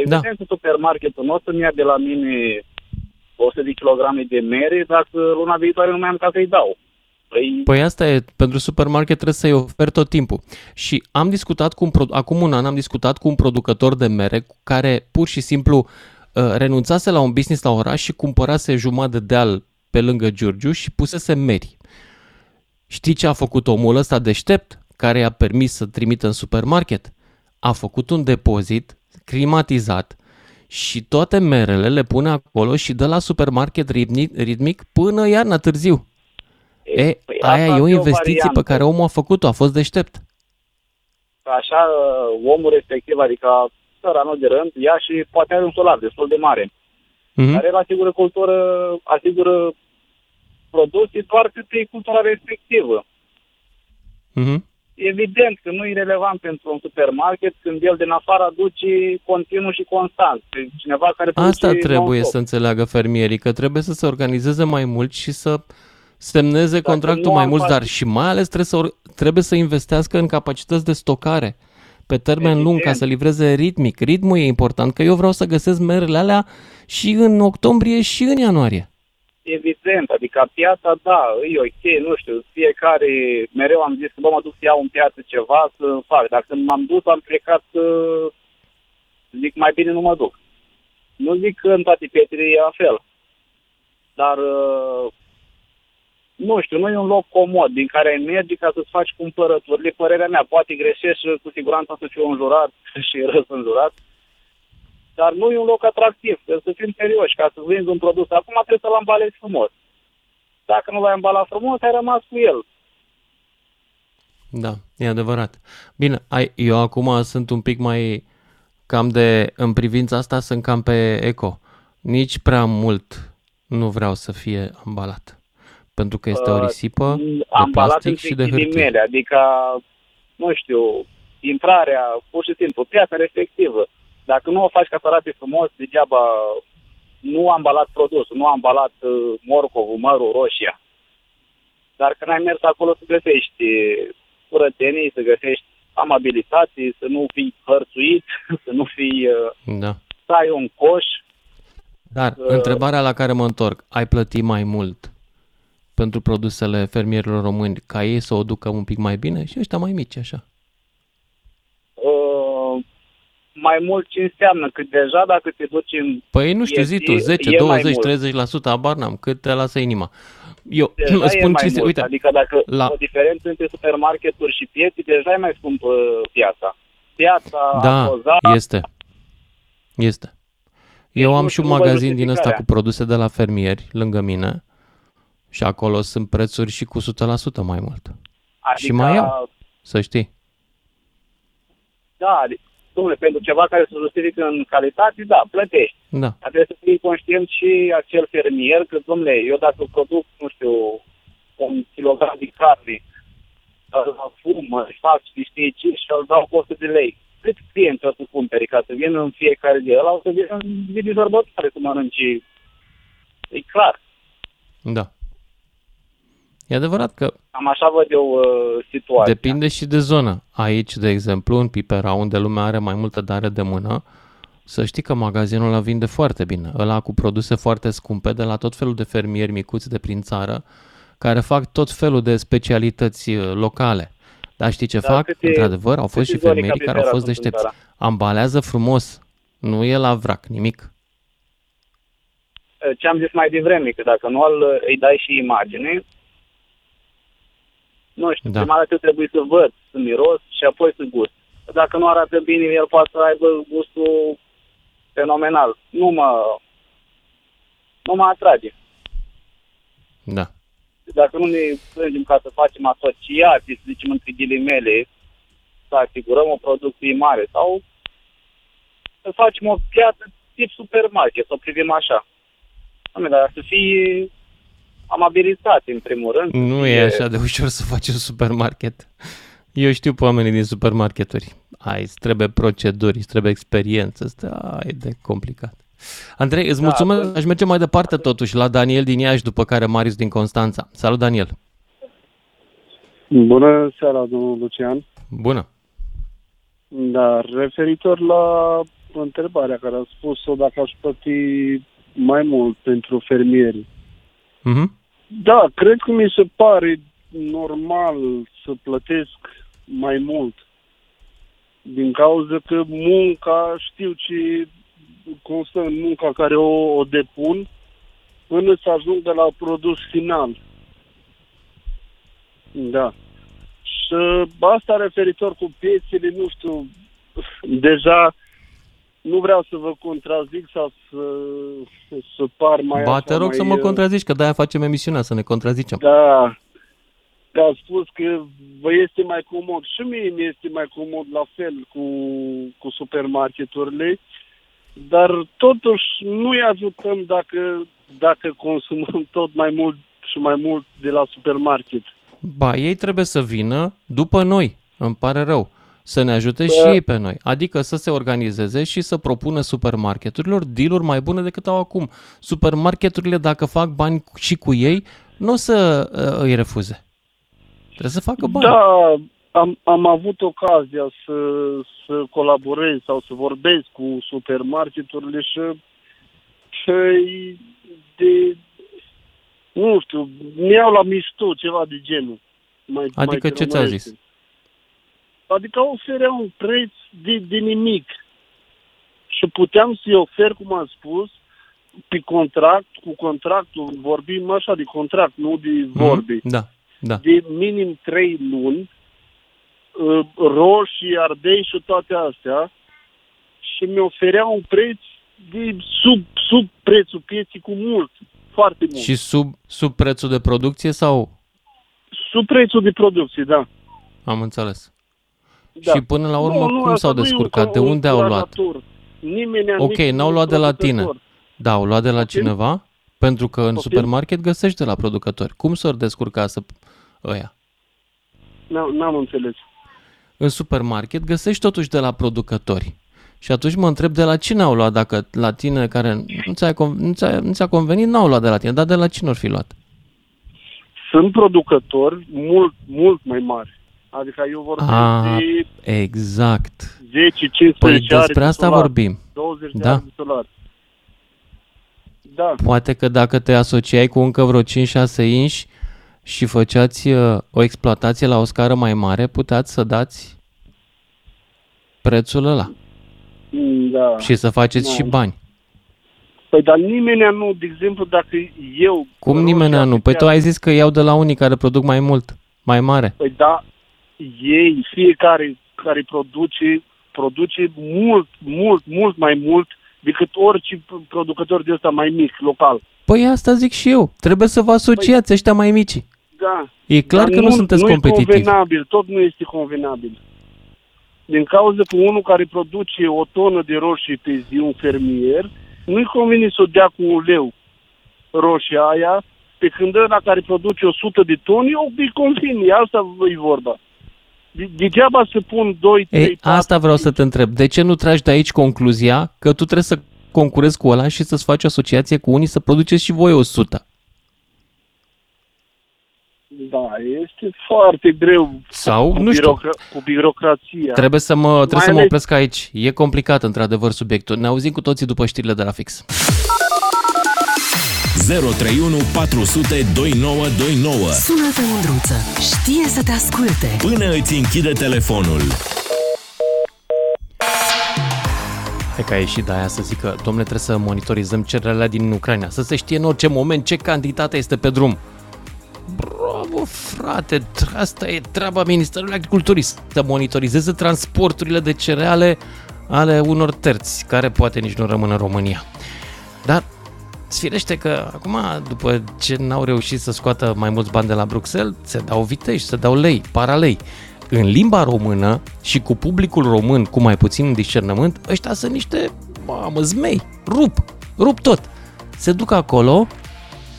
Evident, da. supermarketul nu o să-mi ia de la mine 100 de kilograme de mere dacă luna viitoare nu mai am ca să-i dau. Păi... păi asta e, pentru supermarket trebuie să-i oferi tot timpul. Și am discutat cu un, acum un an am discutat cu un producător de mere care pur și simplu uh, renunțase la un business la oraș și cumpărase jumătate de deal pe lângă Giurgiu și pusese meri. Știi ce a făcut omul ăsta deștept care i-a permis să trimită în supermarket? A făcut un depozit climatizat și toate merele le pune acolo și dă la supermarket ritmic, ritmic până iarna târziu. E, păi aia e o investiție o pe care omul a făcut-o, a fost deștept. Așa, uh, omul respectiv, adică țăranul de rând, ia și poate are un solar destul de mare, mm-hmm. care el asigură cultură, asigură producții doar cât e cultura respectivă. Mm-hmm. Evident că nu e relevant pentru un supermarket când el din afară aduce continuu și constant. Cineva care Asta trebuie să înțeleagă fermierii, că trebuie să se organizeze mai mult și să uh, semneze Dacă contractul mai mult, dar și mai ales trebuie să, trebuie să investească în capacități de stocare pe termen Evident. lung ca să livreze ritmic. Ritmul e important, că eu vreau să găsesc merele alea și în octombrie și în ianuarie. Evident, adică piața, da, e ok, nu știu, fiecare, mereu am zis că bă, mă duc să iau în piață ceva să fac, dar când m-am dus am plecat, zic, mai bine nu mă duc. Nu zic că în toate pietrele e la fel, dar nu știu, nu e un loc comod din care ai mergi ca să-ți faci cumpărăturile. Părerea mea, poate greșești și cu siguranță să fiu înjurat și răs înjurat, dar nu e un loc atractiv. Trebuie să fim serioși ca să vinzi un produs. Acum trebuie să-l ambalezi frumos. Dacă nu l-ai ambalat frumos, ai rămas cu el. Da, e adevărat. Bine, ai, eu acum sunt un pic mai cam de, în privința asta sunt cam pe eco. Nici prea mult nu vreau să fie ambalat. Pentru că este o uh, risipă uh, de plastic și de hârtie. Mele, adică, nu știu, intrarea, pur și simplu, piața respectivă. Dacă nu o faci ca să arate frumos, degeaba nu am ambalat produsul, nu am ambalat uh, morcovul, mărul, roșia. Dar când ai mers acolo să găsești curățenii, să găsești amabilitate, să nu fii hărțuit, să nu fii... Uh, da. să ai un coș. Dar, uh, întrebarea la care mă întorc, ai plătit mai mult pentru produsele fermierilor români, ca ei să o ducă un pic mai bine și ăștia mai mici, așa? Uh, mai mult ce înseamnă? Că deja dacă te duci în... Păi nu știu, zi tu, 10, 20, 30%, abar n-am, cât te lasă inima. Eu deja îți spun ce uite, Adică dacă la... o diferență între supermarketuri și pieții, deja e mai scump uh, piața. Piața, da, apoza... este. Este. Eu am și un magazin din ăsta cu produse de la fermieri lângă mine și acolo sunt prețuri și cu 100% mai mult. Adică, și mai iau, să știi. Da, domnule, pentru ceva care se justifică în calitate, da, plătești. Da. Dar trebuie să fii conștient și acel fermier că, domnule, eu dacă produc, nu știu, un kilogram de carne, îl fum, își fac și știi ce și îl dau 100 de lei. Cât clienți o să cumperi ca să vină în fiecare zi? Ăla o să vină în zi de sărbătoare să mănânci. E clar. Da. E adevărat că... Am așa văd eu uh, situația. Depinde și de zonă. Aici, de exemplu, în Pipera, unde lumea are mai multă dare de mână, să știi că magazinul ăla vinde foarte bine. Ăla cu produse foarte scumpe de la tot felul de fermieri micuți de prin țară, care fac tot felul de specialități uh, locale. Dar știi ce Dar fac? Câte, Într-adevăr, au fost și fermieri care au fost deștepți. Ambalează frumos, nu e la vrac nimic. Ce am zis mai devreme, că dacă nu îi dai și imagine, nu știu, da. prima dată trebuie să văd, să miros și apoi să gust. Dacă nu arată bine, el poate să aibă gustul fenomenal. Nu mă, nu mă atrage. Da. Dacă nu ne strângem ca să facem asociații, să zicem între ghilimele, să asigurăm o producție mare sau să facem o piață tip supermarket, să o privim așa. Dar să fie amabilitate, în primul rând. Nu e așa de ușor să faci un supermarket. Eu știu pe oamenii din supermarketuri. Ai, îți trebuie proceduri, îți trebuie experiență. Asta e de complicat. Andrei, îți da, mulțumesc. Aș merge mai departe totuși la Daniel din Iași, după care Marius din Constanța. Salut, Daniel! Bună seara, domnul Lucian! Bună! Da, referitor la întrebarea care a spus-o dacă aș plăti mai mult pentru fermieri. Mhm. Da, cred că mi se pare normal să plătesc mai mult. Din cauza că munca, știu ce constă în munca care o, o depun până să ajung de la produs final. Da. Și asta referitor cu piețele, nu știu, deja nu vreau să vă contrazic sau să, să par mai Ba, așa, te rog mai, să mă uh, contrazici, că de-aia facem emisiunea, să ne contrazicem. Da, că a spus că vă este mai comod. Și mie mi este mai comod la fel cu, cu supermarketurile, dar totuși nu-i ajutăm dacă, dacă consumăm tot mai mult și mai mult de la supermarket. Ba, ei trebuie să vină după noi, îmi pare rău, să ne ajute Da. și ei pe noi. Adică să se organizeze și să propună supermarketurilor dealuri mai bune decât au acum. Supermarketurile, dacă fac bani și cu ei, nu o să uh, îi refuze. Trebuie să facă bani. Da, am, am avut ocazia să, să colaborez sau să vorbesc cu supermarketurile și, și de, nu știu, mi-au la mișto ceva de genul. Mai, Adică mai ce ți-au românește. zis? Adică oferea un preț de, de nimic. Și puteam să-i ofer, cum am spus, pe contract, cu contractul, vorbim așa de contract, nu de vorbe Mhm. Da, da. de minim 3 luni, uh, roșii, ardei și toate astea și mi oferea un preț de sub, sub prețul pieții cu mult, foarte mult. Și sub, sub prețul de producție sau? Sub prețul de producție, da. Am înțeles. Da. Și până la urmă, cum asta s-au nu e un descurcat? De un unde au luat? curator. Nimeni Ok, n-au luat de la tine. Da, au luat de la cineva? Pentru că în Poftim? supermarket găsești de la producători. Cum s-or descurca să ăia? N-am, n-am înțeles. În supermarket găsești totuși de la producători. Și atunci mă întreb de la cine au luat, dacă la tine care nu ți-a, con- nu ți-a, nu ți-a convenit, n-au luat de la tine, dar de la cine or fi luat? Sunt producători mult, mult mai mari. Adică eu vorbesc Ah, de exact. 10-15 Păi ari despre de asta solar, vorbim. 20 de Da. ani de solar. Da. Poate că dacă te asociai cu încă vreo 5-6 inși și făceați uh, o exploatație la o scară mai mare, puteați să dați prețul ăla Mm, Da. și să faceți Da. și bani. Păi dar nimeni nu, de exemplu, dacă eu... Cum nimeni nu? Păi tu ai zis că iau de la unii care produc mai mult, mai mare. Păi da, ei, fiecare care produce, produce mult, mult, mult mai mult decât orice producător de ăsta mai mic, local. Păi asta zic și eu. Trebuie să vă asociați ăștia mai mici. Da. E clar Dar că nu sunteți nu competitivi. e convenabil, tot nu este convenabil. Din cauza că unul care produce o tonă de roșii pe zi, un fermier, nu-i convine să o dea cu un leu roșia aia, pe când ăla care produce 100 de toni, o îi convine, asta e vorba. De- Degeaba să pun 2, 3, Ei, asta vreau să te întreb. De ce nu tragi de aici concluzia că tu trebuie să concurezi cu ăla și să-ți faci asociație cu unii să produceți și voi 100? Da, este foarte greu Sau, cu, nu știu. birocra- cu birocrația. Trebuie să mă, trebuie să mă ales- opresc aici. E complicat, într-adevăr, subiectul. Ne auzim cu toții după știrile de la fix. 031 400 2929. Sună-te, Mândruță. Știe să te asculte. Până îți închide telefonul. Hai că a ieșit de aia să zică, domnule, trebuie să monitorizăm cererea din Ucraina, să se știe în orice moment ce cantitate este pe drum. Bravo, frate, asta e treaba Ministerului Agriculturii, să monitorizeze transporturile de cereale ale unor terți, care poate nici nu rămân în România. Dar Sfirește că acum, după ce n-au reușit să scoată mai mulți bani de la Bruxelles, se dau viteji, se dau lei, paralei. În limba română și cu publicul român cu mai puțin discernământ, ăștia sunt niște, mamă, zmei, rup, rup tot. Se duc acolo,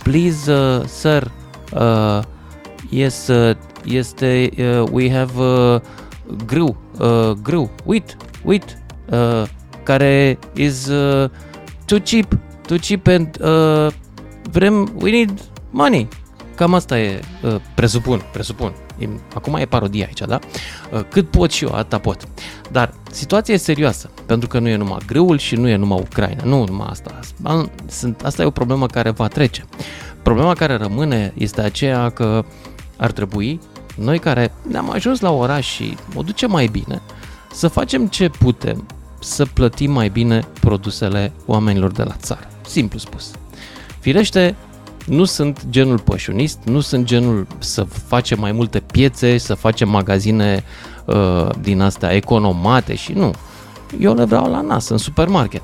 please, uh, sir, uh, yes, uh, este, uh, we have uh, grâu, uh, grâu, wheat, wheat, uh, care is uh, too cheap, too cheap and uh, vrem, we need money. Cam asta e, uh, presupun, presupun. E, acum e parodie aici, da? Uh, cât pot și eu, atâta pot. Dar situația e serioasă. Pentru că nu e numai grâul și nu e numai Ucraina. Nu numai asta. Am- Sunt, asta e o problemă care va trece. Problema care rămâne este aceea că ar trebui, noi care ne-am ajuns la oraș și o ducem mai bine, să facem ce putem să plătim mai bine produsele oamenilor de la țară. Simplu spus. Firește, nu sunt genul pășunist, nu sunt genul să facem mai multe piețe, să facem magazine uh, din astea economate și nu. Eu le vreau la nas, în supermarket.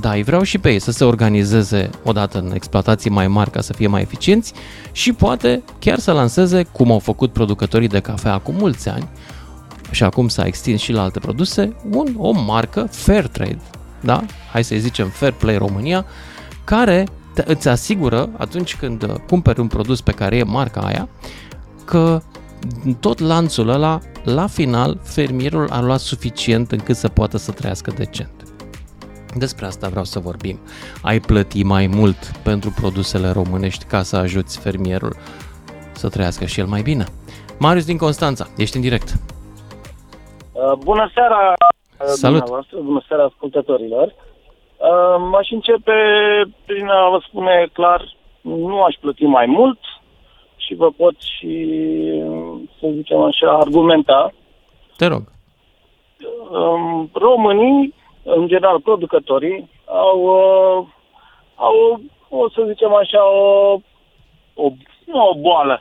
Da, îi vreau și pe ei să se organizeze odată în exploatații mai mari ca să fie mai eficienți și poate chiar să lanseze, cum au făcut producătorii de cafea acum mulți ani, și acum s-a extins și la alte produse, un, o marcă fair trade, da? Hai să-i zicem Fair Play România, care te, îți asigură atunci când uh, cumperi un produs pe care e marca aia, că în tot lanțul ăla, la final, fermierul a luat suficient încât să poată să trăiască decent. Despre asta vreau să vorbim. Ai plăti mai mult pentru produsele românești ca să ajuți fermierul să trăiască și el mai bine. Marius din Constanța, ești în direct. Uh, Bună seara, uh, Salut. dumneavoastră, bună seara ascultătorilor. Uh, M-aș începe prin a vă spune clar, nu aș plăti mai mult și vă pot și, să zicem așa, argumenta. Te rog. Um, Românii, în general producătorii, au, uh, au o să zicem așa, o, o, nu o boală,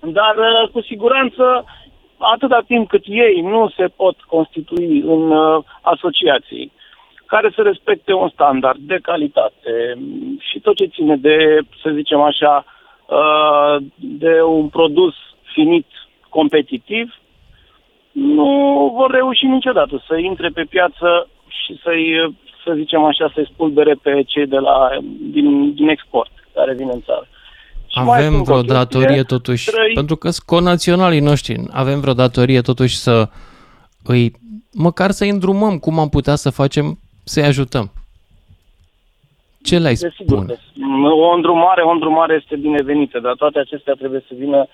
dar uh, cu siguranță atâta timp cât ei nu se pot constitui în uh, asociații care să respecte un standard de calitate mm, și tot ce ține de, să zicem așa, uh, de un produs finit competitiv, nu vor reuși niciodată să intre pe piață și să-i, să zicem așa, să-i spulbere pe cei de la, din, din export care vin în țară. Și mai Avem sunt vreo o chestie, datorie totuși, trăi- pentru că sunt conaționalii noștri, avem vreo datorie totuși să îi, măcar să-i îndrumăm cum am putea să facem să-i ajutăm. Ce le-ai Desigur, spune? o îndrumare, o îndrumare este binevenită, dar toate acestea trebuie să vină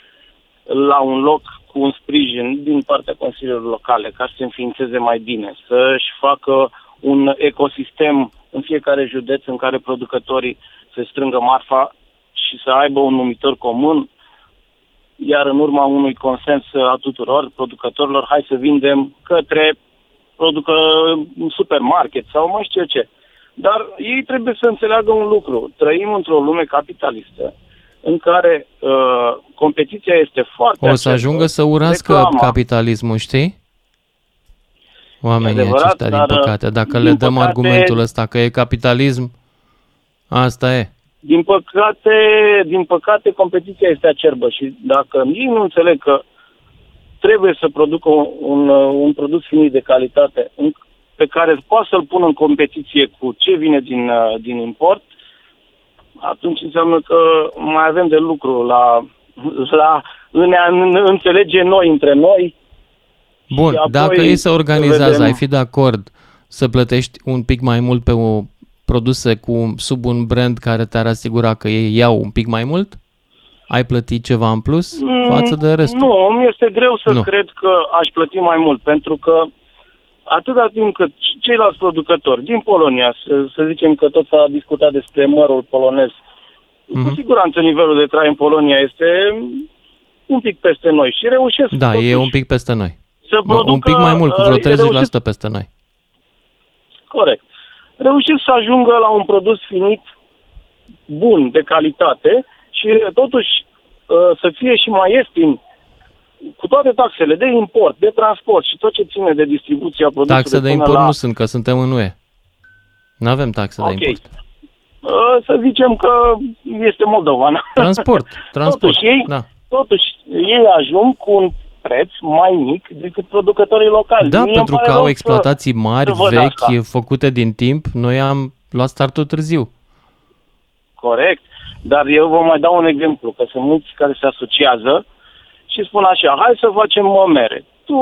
la un loc cu un sprijin din partea consiliilor locale, ca să se înființeze mai bine, să-și facă un ecosistem în fiecare județ în care producătorii se strângă marfa și să aibă un numitor comun, iar în urma unui consens a tuturor producătorilor, hai să vindem către producă un supermarket sau mai știu eu ce. Dar ei trebuie să înțeleagă un lucru. Trăim într-o lume capitalistă în care uh, competiția este foarte O să acerbă, ajungă să urască reclama- capitalismul, știi? Oamenii adevărat, aceștia, din dar, păcate. Dacă din le dăm păcate- argumentul ăsta că e capitalism, asta e. Din păcate, din păcate, competiția este acerbă și dacă ei nu înțeleg că trebuie să producă un, un, un produs finit de calitate în, pe care poate să-l pună în competiție cu ce vine din, uh, din import, atunci înseamnă că mai avem de lucru la, la în a în- înțelege noi între noi. Bun, Și apoi dacă ei se să organizează, vedem- ai fi de acord să plătești un pic mai mult pe o produse cu sub un brand care te-ar asigura că ei iau un pic mai mult? Ai plătit ceva în plus față de restul? Mm, Nu, mi este greu să Nu. cred că aș plăti mai mult, pentru că atâta timp cât ceilalți producători din Polonia, să, să zicem că tot s-a discutat despre mărul polonez, Mhm. cu siguranță nivelul de trai în Polonia este un pic peste noi și reușesc Da, totuși e un pic peste noi. să Mă, un producă, pic mai mult, cu uh, vreo reușesc 30% peste noi. Corect. Reușesc să ajungă la un produs finit bun, de calitate și totuși uh, să fie și mai ieftin cu toate taxele de import, de transport și tot ce ține de distribuția produsului Taxe de până import la... nu sunt, că suntem în UE. Nu avem taxe de Ok. import. Uh, Să zicem că este Moldova. na? Transport, transport, Totuși ei, da. totuși ei ajung cu un preț mai mic decât producătorii locali. Da, Mie îmi pentru pare că rău au să- exploatații mari, să văd vechi, asta. făcute din timp. Noi am luat startul târziu. Corect. Dar eu vă mai dau un exemplu, că sunt mulți care se asociază și spun așa, hai să facem uh, mere. Tu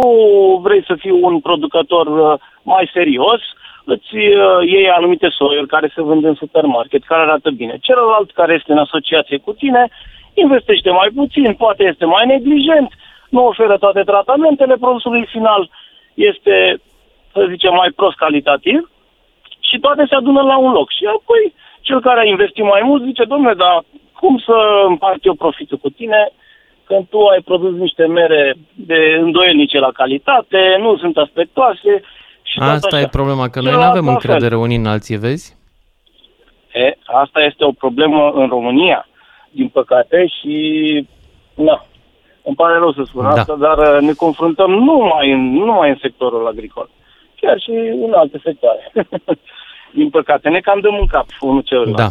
vrei să fii un producător uh, mai serios, îți uh, iei anumite soiuri care se vând în supermarket, care arată bine. Celălalt care este în asociație cu tine investește mai puțin, poate este mai neglijent, nu oferă toate tratamentele, produsului final este să zicem, mai prost calitativ și toate se adună la un loc. Și apoi cel care a investit mai mult zice, domnule, dar cum să împart eu profitul cu tine când tu ai produs niște mere de îndoielnice la calitate, nu sunt aspectoase și tot Asta așa. e problema, că noi Și nu avem la fel. încredere unii în alții, vezi? E, asta este o problemă în România, din păcate, și na, îmi pare rău să spun Da. asta, dar uh, ne confruntăm nu numai în, nu numai în sectorul agricol, chiar și în alte sectoare. din păcate, ne cam dăm în cap unul celălalt. Da.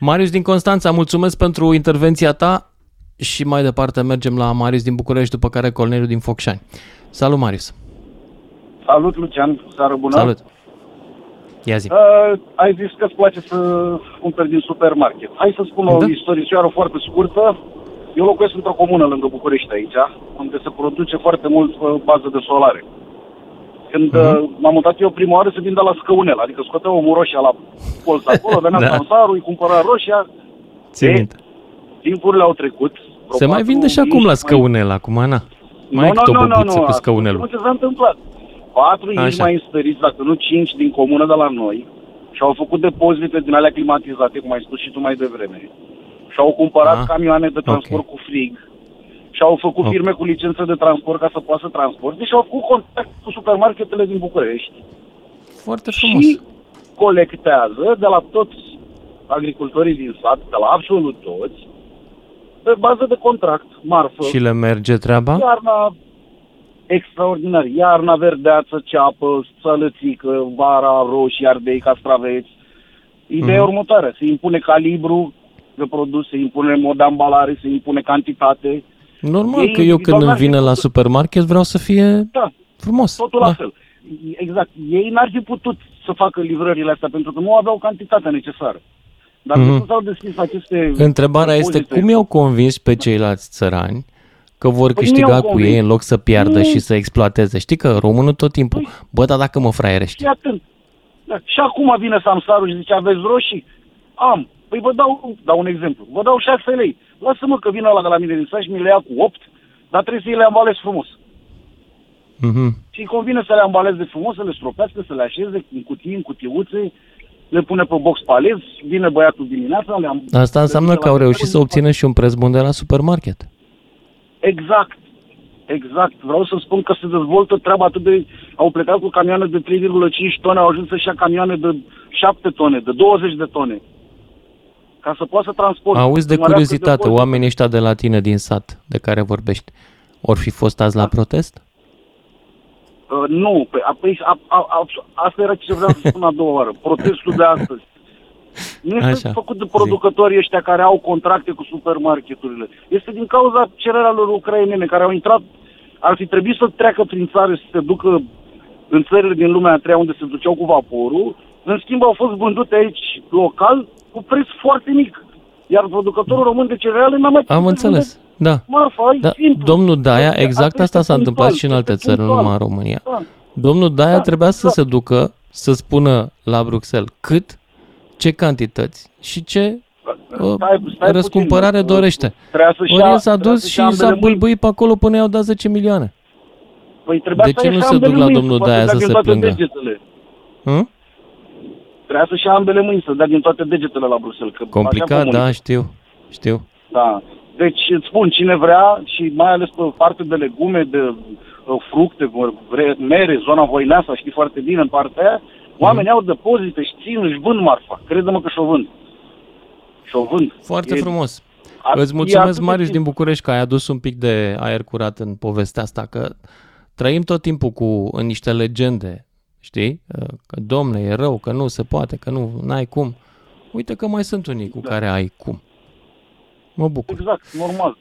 Marius din Constanța, mulțumesc pentru intervenția ta și mai departe mergem la Marius din București, după care Corneliu din Focșani. Salut, Marius! Salut, Lucian, seară bună. Salut! Ia zi. Uh, ai zis că îți place să cumperi din supermarket. Hai să spun o Da. istoricioară foarte scurtă. Eu locuiesc într-o comună lângă București aici, unde se produce foarte mult pe bază de solare. Când Mhm. uh, m-am mutat eu prima oară, se vindea la scăunel, adică scotea omul roșia la colț acolo, venea Da. da. sansarul, îi cumpăra roșia, Țin E, minte. timpurile au trecut. vreo Se mai patru, vinde și cinci, acum la mai- scăunel, acum, na. Mai Nu, e nu, câte o nu, nu, băbuță nu, cu ascultă-mă scăunelul. ce s-a întâmplat. Patru Așa. ești mai înstăriți, dacă nu cinci din comună de la noi, și au făcut depozite din alea climatizate, cum ai spus și tu mai devreme. Și au cumpărat Ah, camioane de transport cu frig. Și au făcut Ok. firme cu licență de transport ca să poată să transporte și au făcut contact cu supermarketele din București. Foarte frumos. Și colectează de la toți agricultorii din sat, de la absolut toți, pe bază de contract, marfă. Și le merge treaba? Iarna extraordinar. Iarna verdeață, ceapă, sălățică, vara roșii, ardei, castraveți. Ideea Mhm. mm-hmm. următoare. Se impune calibru de produs, se impune mod de ambalare, se impune cantitate. Normal Ei că eu când îmi individual vine n-ar fi la putut- supermarket vreau să fie Da, frumos. totul da. la fel. Exact. Ei n-ar fi putut să facă livrările astea pentru că nu aveau cantitatea necesară. Dar Mhm. mm-hmm. s-au deschis aceste... Întrebarea este depozite. cum i-au convins pe ceilalți țărani că vor Păi câștiga nu i-au cu convins. ei în loc să piardă Nu. și să exploateze. Știi că românul tot timpul, Păi- bă, dar dacă mă fraierești. Și atent. Da. Și acum vine samsarul și zice, aveți roșii? Am. Păi vă dau, dau un exemplu. Vă dau 6 lei. Lasă-mă că vine ăla de la mine din sat și mi le ia cu 8, dar trebuie să îi le ambalez frumos. Mhm. Și îi convine să le ambaleze frumos, să le stropească, să le așeze în cutii, în cutiuțe, le pune pe box palez, vine băiatul dimineața, le am... Asta le înseamnă duce că la au reușit metrou, să obțină și un preț bun de la supermarket. Exact. Exact. Vreau să spun că se dezvoltă treaba atât de... Au plecat cu camioane de 3,5 tone, au ajuns să-și ia camioane de 7 tone, de 20 de tone. Ca să poată să transporte. Auzi de să mărească curiozitate, depozitele. oamenii ăștia de la tine din sat de care vorbești, or fi fost azi Da. la protest? Uh, nu, pe, a, păi, a, a, a, asta era ce vreau să spun a doua oară. Protestul de astăzi. Nu este Așa, făcut de producătorii ăștia care au contracte cu supermarketurile. Este din cauza cererea lor ucrainene care au intrat, ar fi trebuit să treacă prin țară și să se ducă în țările din lumea a treia unde se duceau cu vaporul. În schimb au fost vândute aici local cu preț foarte mic. Iar producătorul român de cereale n-a mai Am putut înțeles. vinde Da. Marfa, e Da, simplu. domnul Daia, Asta exact este asta s-a punctual, întâmplat și în alte este țări, nu punctual. numai în România. Da. Domnul Daia Da, trebuia să da. se ducă să spună la Bruxelles cât, ce cantități și ce uh, Stai- stai răscumpărare puțin. dorește. Trebuia să-și Ori ia- el s-a trebuia dus să-și și ia ambele s-a mâini. bâlbâit pe acolo până i-au dat 10 milioane. Păi trebuia De să ce ia nu și se duc ambele la mâini, domnul poată Daia dea să din se toate plângă? Degetele. Hă? Trebuia să-și ia ambele mâini, să dea din toate degetele la Bruxelles. Că așa Complicat, comunică. da, știu. Știu. Da. Deci îți spun, cine vrea și mai ales pe parte de legume, de uh, fructe, vre- mere, zona Voineasa, știi foarte bine în partea aia, oamenii au depozite și țin, își vând marfa. Crede-mă că și-o vând. Și-o vând. Foarte E- frumos. a- Îți e mulțumesc, atât de Marius simplu. din București, că ai adus un pic de aer curat în povestea asta, că trăim tot timpul cu în niște legende, știi? Că, domne, e rău, că nu se poate, că nu ai cum. Uite că mai sunt unii cu care ai cum. Mă bucur. Exact, normal.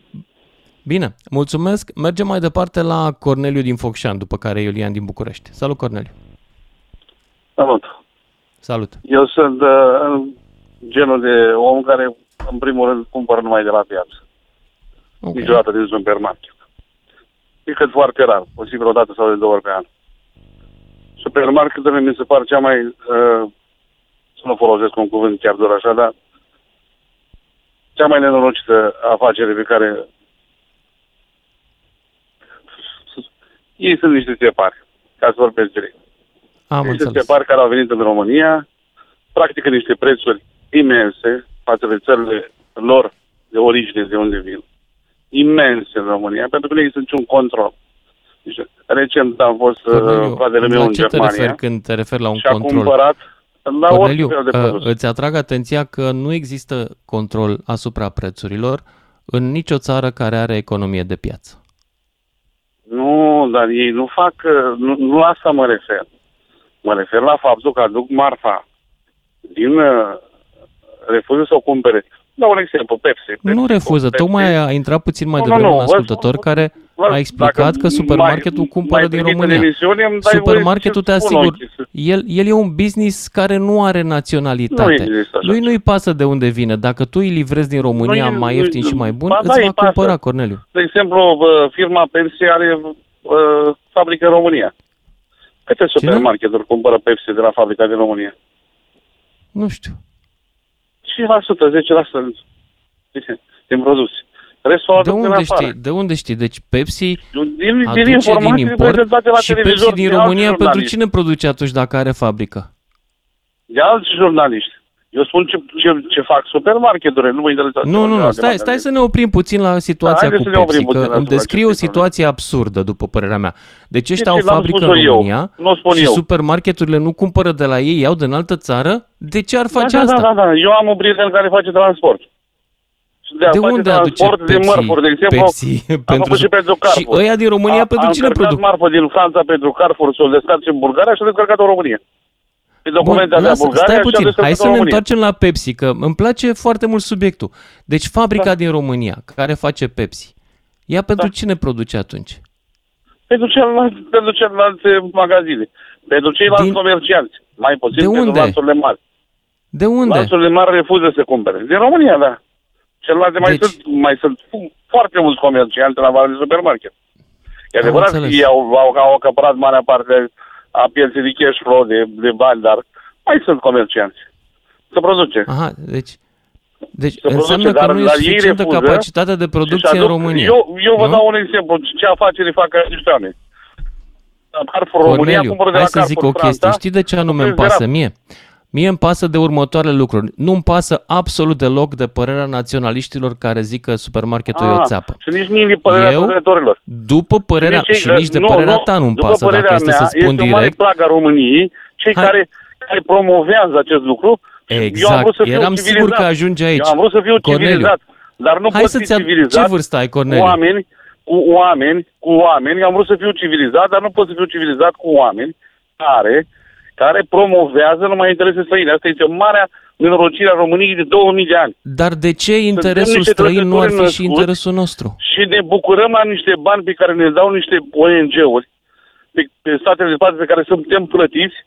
Bine, mulțumesc. Mergem mai departe la Corneliu din Focșani, după care Iulian din București. Salut, Corneliu. Salut. Salut. Eu sunt uh, genul de om care, în primul rând, cumpără numai de la piață. Ok. Niciodată din supermarket. Decât foarte rar, posibil o dată sau de două ori pe an. Supermarketurile mi se par cea mai, uh, să nu folosesc un cuvânt chiar doar așa, dar cea mai nenorocită afacere pe care ei sunt niște țepari, ca să vorbesc direct. Am niște înțeles. țepari care au venit în România, practică niște prețuri imense față de țările lor de origine, de unde vin. Imense în România, pentru că nu există niciun control. Deci, recent am fost Corneliu, uh, fratele meu la în ce te Germania referi când te referi la un și a control? cumpărat la Corneliu, orice fel de uh, produs. îți atrag atenția că nu există control asupra prețurilor în nicio țară care are economie de piață. Nu, dar ei nu fac, uh, nu, nu la asta mă refer. Mă refer la faptul că aduc marfa din uh, refuză să o cumpere. Dau un exemplu, Pepsi. Pepsi Nu refuză, Pepsi. tocmai a intrat puțin mai Nu, nu, devreme nu, un vă ascultător care vă- a explicat dacă că supermarketul mai- cumpără mai din primit România. în emisiune, îmi dai voie Supermarketul să te spun asigur, ochii să- el, el e un business care nu are naționalitate. Nu există așa Lui nu-i pasă de unde vine. Dacă tu îi livrezi din România Nu-i- mai nu-i- ieftin și mai bun, Ba da, îți îi va pasă. cumpăra, Corneliu. De exemplu, uh, firma Pepsi are uh, fabrică în România. Câte supermarketuri cumpără Pepsi de la fabrica din România? Nu știu. 5%, 10% din- din produse. Restul o De aduc din unde afară. știi? De unde știi? Deci Pepsi Din, din aduce din informații import prezentate la și Pepsi televizor din de alți România pentru jurnaliști. cine produce atunci dacă are fabrică? De alți jurnaliști. Eu spun ce, ce, ce fac supermarketurile, nu mă interesează. Nu, nu, nu, altceva. stai, stai să ne oprim puțin la situația Da, cu haideți să ne oprim Pepsi, puțin că la îmi descrie o situația situație absurdă, după părerea mea. Deci ăștia au Deci l-am fabrică în spus-o eu, România nu o spun și eu. supermarketurile nu cumpără de la ei, iau din altă țară? De ce ar face da, asta? Da, da, da, eu am un prieten care face transport. Și De, a De face unde aduce transport de Pepsi- mărfuri, de exemplu, Pepsi am pentru făcut și su- pentru și Carrefour. ăia din România am, pentru am cine încărcat produc? marfă din Franța pentru Carrefour și o descarc și în Bulgaria și o descărcat în România. Pe documente de lasă, Bulgaria stai și puțin, a descărcat hai să în ne România. întoarcem la Pepsi, că îmi place foarte mult subiectul. Deci fabrica Da. din România, care face Pepsi, ea pentru cine produce atunci? Pentru celelalte, pentru celelalte magazine. Pentru ceilalți Din- comercianți. Mai puțin De pentru unde? lanțurile mari. De unde? Lanțurile mari refuză să cumpere. Din România, da. Celelalte mai, Deci- sunt, mai sunt foarte mulți comercianți la vale de supermarket. E adevărat că înțeles. ei au, au, au acăpărat marea parte a pieței de cash flow, de, de bani, dar mai sunt comercianți. Să produce. Aha, deci deci Se înseamnă produce, că dar- nu e dar ei suficientă refuză capacitatea de Și producție în aduc- România. Eu, eu vă nu? dau un exemplu. Ce afaceri fac acești oameni? Carrefour România Corneliu, cumpără de hai la să zic o Carrefour chestie. Franța, Știi de ce anume îmi cumpără pasă de mie? Mie îmi pasă de următoarele lucruri. Nu îmi pasă absolut deloc de părerea naționaliștilor care zic că supermarketul e o Ah, țeapă. Și nici nici de părerea Eu, producătorilor. după părerea, cei- și nici de nu, părerea nu, ta nu-mi după pasă, dacă părerea este mea, să spun este o mare direct. plagă a României, cei Hai. care, care promovează acest lucru. Eu am Exact, vrut să fiu eram sigur civilizat. că ajungi aici. Eu am vrut să fiu Corneliu, civilizat, dar nu hai pot să-ți fi ad- civilizat Ce vârstă ai, cu Corneliu? oameni, cu oameni, cu oameni, am vrut să fiu civilizat, dar nu pot să fiu civilizat cu oameni care, care promovează numai interese străine. Asta este marea nenorocire a României de 2000 de ani. Dar de ce interesul niște străin nu ar fi și trăsături interesul nostru? și ne bucurăm la niște bani pe care ne dau niște ONG-uri pe, pe statele de față pe care suntem plătiți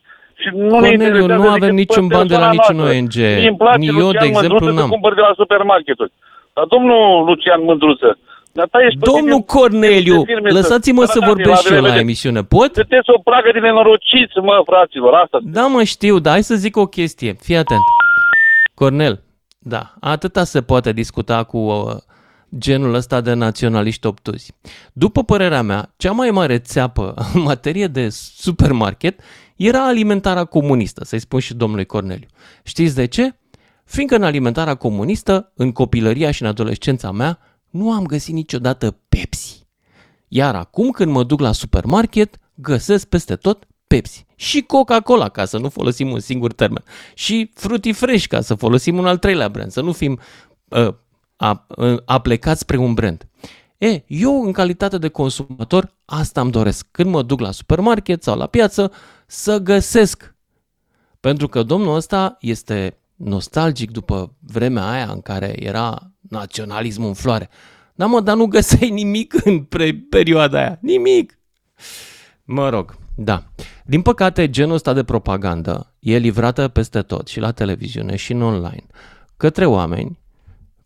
și nu ne Corneliu, interesează nu avem decât niciun pe ban de la persoana niciun noastră. ONG. Mie îmi place Ni eu, Lucian de exemplu, Mândruță n-am. să cumpăr de la supermarketuri. Dar domnul Lucian Mândruță, dar ta ești plătit Domnul de- Corneliu, de firme să- lăsați-mă să Sănătate, vorbesc și eu la revedere. emisiune. Pot? Sunteți o plagă de nenorociți, mă, fraților, asta. Da, mă știu, dar hai să zic o chestie. Fii atent. Cornel, da, atâta se poate discuta cu uh, genul ăsta de naționaliști obtuzi. După părerea mea, cea mai mare țeapă în materie de supermarket era alimentarea comunistă, să-i spun și domnului Corneliu. Știți de ce? Fiindcă în alimentarea comunistă, în copilăria și în adolescența mea, nu am găsit niciodată Pepsi. Iar acum când mă duc la supermarket, găsesc peste tot Pepsi și Coca-Cola, ca să nu folosim un singur termen, și Fruity Fresh, ca să folosim un al treilea brand, să nu fim uh, a, uh, aplecați spre un brand. E, eu, în calitate de consumator, asta îmi doresc. Când mă duc la supermarket sau la piață, să găsesc. Pentru că domnul ăsta este nostalgic după vremea aia în care era naționalismul în floare. Da, mă, dar nu găseai nimic în pre- perioada aia. Nimic. Mă rog, da. Din păcate, genul ăsta de propagandă e livrată peste tot, și la televiziune, și în online, către oameni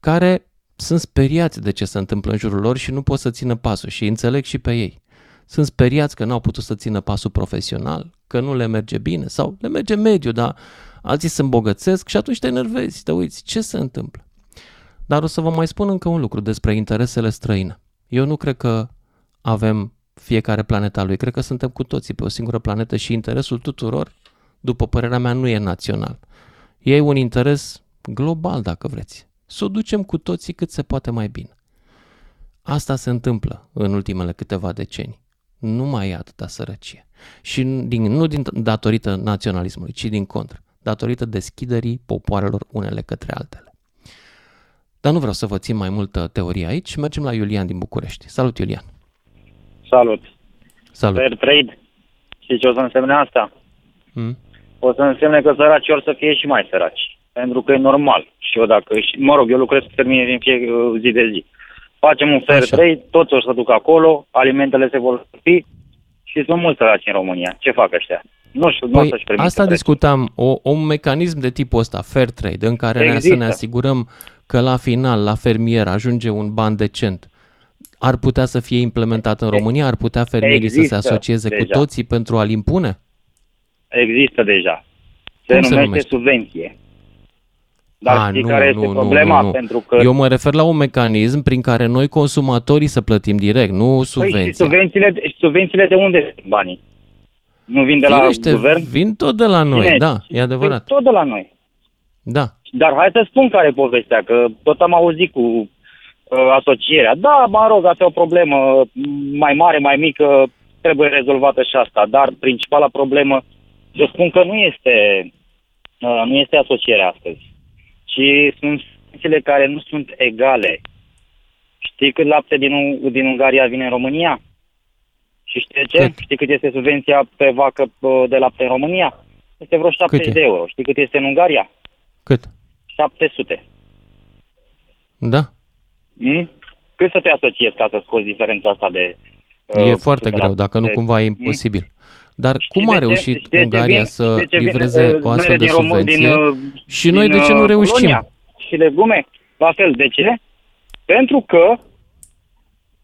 care sunt speriați de ce se întâmplă în jurul lor și nu pot să țină pasul și îi înțeleg și pe ei. Sunt speriați că n-au putut să țină pasul profesional, că nu le merge bine sau le merge mediu, dar alții se îmbogățesc și atunci te enervezi, te uiți, ce se întâmplă? Dar o să vă mai spun încă un lucru despre interesele străine. Eu nu cred că avem fiecare planeta lui. Cred că suntem cu toții pe o singură planetă și interesul tuturor, după părerea mea, nu e național. E un interes global, dacă vreți. Să o ducem cu toții cât se poate mai bine. Asta se întâmplă în ultimele câteva decenii. Nu mai e atâta sărăcie. Și din, nu din datorită naționalismului, ci din contră, datorită deschiderii popoarelor unele către altele. Dar nu vreau să vă țin mai multă teorie aici. Mergem la Iulian din București. Salut, Iulian! Salut! Salut! Fair trade. Și ce o să însemne asta? Mm? O să însemne că săracii or să fie și mai săraci. Pentru că e normal. Și eu dacă, și, mă rog, eu lucrez cu termine din fie zi de zi. Facem un fair Așa. trade, toți o să duc acolo, alimentele se vor fi și sunt mulți săraci în România. Ce fac ăștia? Nu știu, nu o Păi, să-și permită asta prețul. discutam, o, un mecanism de tipul ăsta, fair trade, în care ne, să Există. ne asigurăm că la final, la fermier, ajunge un ban decent. Ar putea să fie implementat în România? Ar putea fermierii să se Există asocieze cu deja. toții pentru a-l impune? Există deja. Se Cum se numește numește? subvenție. Dar A, știi nu, care nu, este nu, problema? nu, nu. Pentru că Eu mă refer la un mecanism prin care noi consumatorii să plătim direct, nu Păi și subvenții. subvențiile, și subvențiile de unde vin banii? Nu vin de la Firește, guvern? vin tot de la noi, Bine, da, e adevărat. Vin tot de la noi. Da. Dar hai să spun care e povestea, că tot am auzit cu uh, asocierea. Da, mă rog, asta e o problemă uh, mai mare, mai mică, trebuie rezolvată și asta. Dar principala problemă, eu spun că nu este, uh, nu este asocierea astăzi, ci sunt subvențiile care nu sunt egale. Știi cât lapte din, U- din Ungaria vine în România? Și știi de ce? Cât? Știi cât este subvenția pe vacă uh, de lapte în România? Este vreo 70 e? de euro. Știi cât este în Ungaria? Cât? 700. Da? Mm? Cât să te asociezi ca să scoți diferența asta de... E uh, foarte de- greu, dacă nu de- cumva e Mm? imposibil. Dar cum de a ce- reușit știi de ce Ungaria vin- să de ce vin, livreze uh, o astfel mere de din Român- subvenție? din, uh, Și noi din, de ce nu uh, reușim? Polonia Și legume, la fel. De ce? Pentru că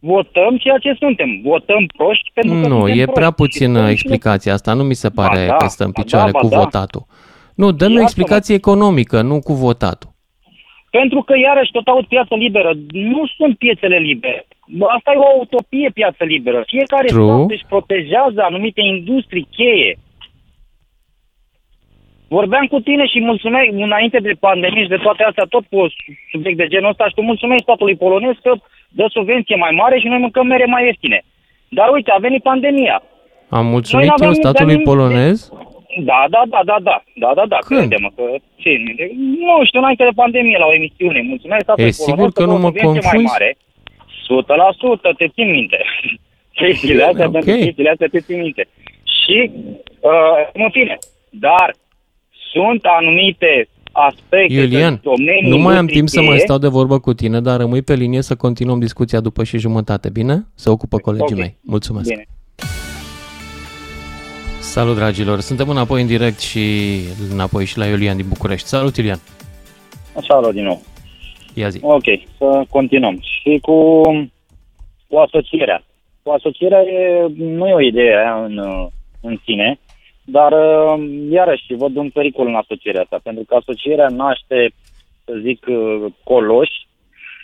votăm ceea ce suntem. Votăm proști pentru că Nu, suntem e proști. prea Și puțină sunt- explicația asta. Nu mi se pare da, că stă în ba picioare da, ba cu da. votatul. Nu, dă-mi o Iartă-mă. explicație economică, nu cu votatul. Pentru că iarăși tot aud piață liberă. Nu sunt piețele libere. Asta e o utopie piață liberă. Fiecare True. stat își protejează anumite industrii cheie. Vorbeam cu tine și mulțumeai înainte de pandemie și de toate astea, tot cu un subiect de genul ăsta și tu mulțumeai statului polonez că dă subvenție mai mare și noi mâncăm mere mai ieftine. Dar uite, a venit pandemia. Am mulțumit n-aveam eu nici statului nimic- polonez? Da, da, da, da, da, da, da, da, Când? crede-mă că, ce, nu știu, înainte de pandemie la o emisiune, mulțumesc statului E, sigur polonez că nu dă o mă subvenție mai confunzi? mare, 100%, te țin minte. Chestiile astea, Ok. pentru chestiile astea te țin minte. Și, uh, în fine, dar sunt anumite aspecte, Iulian, domenii nu mai am timp să mai industriei- stau de vorbă cu tine, dar rămâi pe linie să continuăm discuția după și jumătate, bine? Se ocupă colegii Ok. mei. Mulțumesc. Bine. Salut, dragilor! Suntem înapoi în direct și înapoi și la Iulian din București. Salut, Iulian! Salut din nou. Ia zi. Ok, să continuăm. Și cu, cu asocierea. Cu asocierea e, nu e o idee aia în, uh, în sine, dar uh, iarăși văd un pericol în asocierea asta, pentru că asocierea naște, să zic, uh, coloși,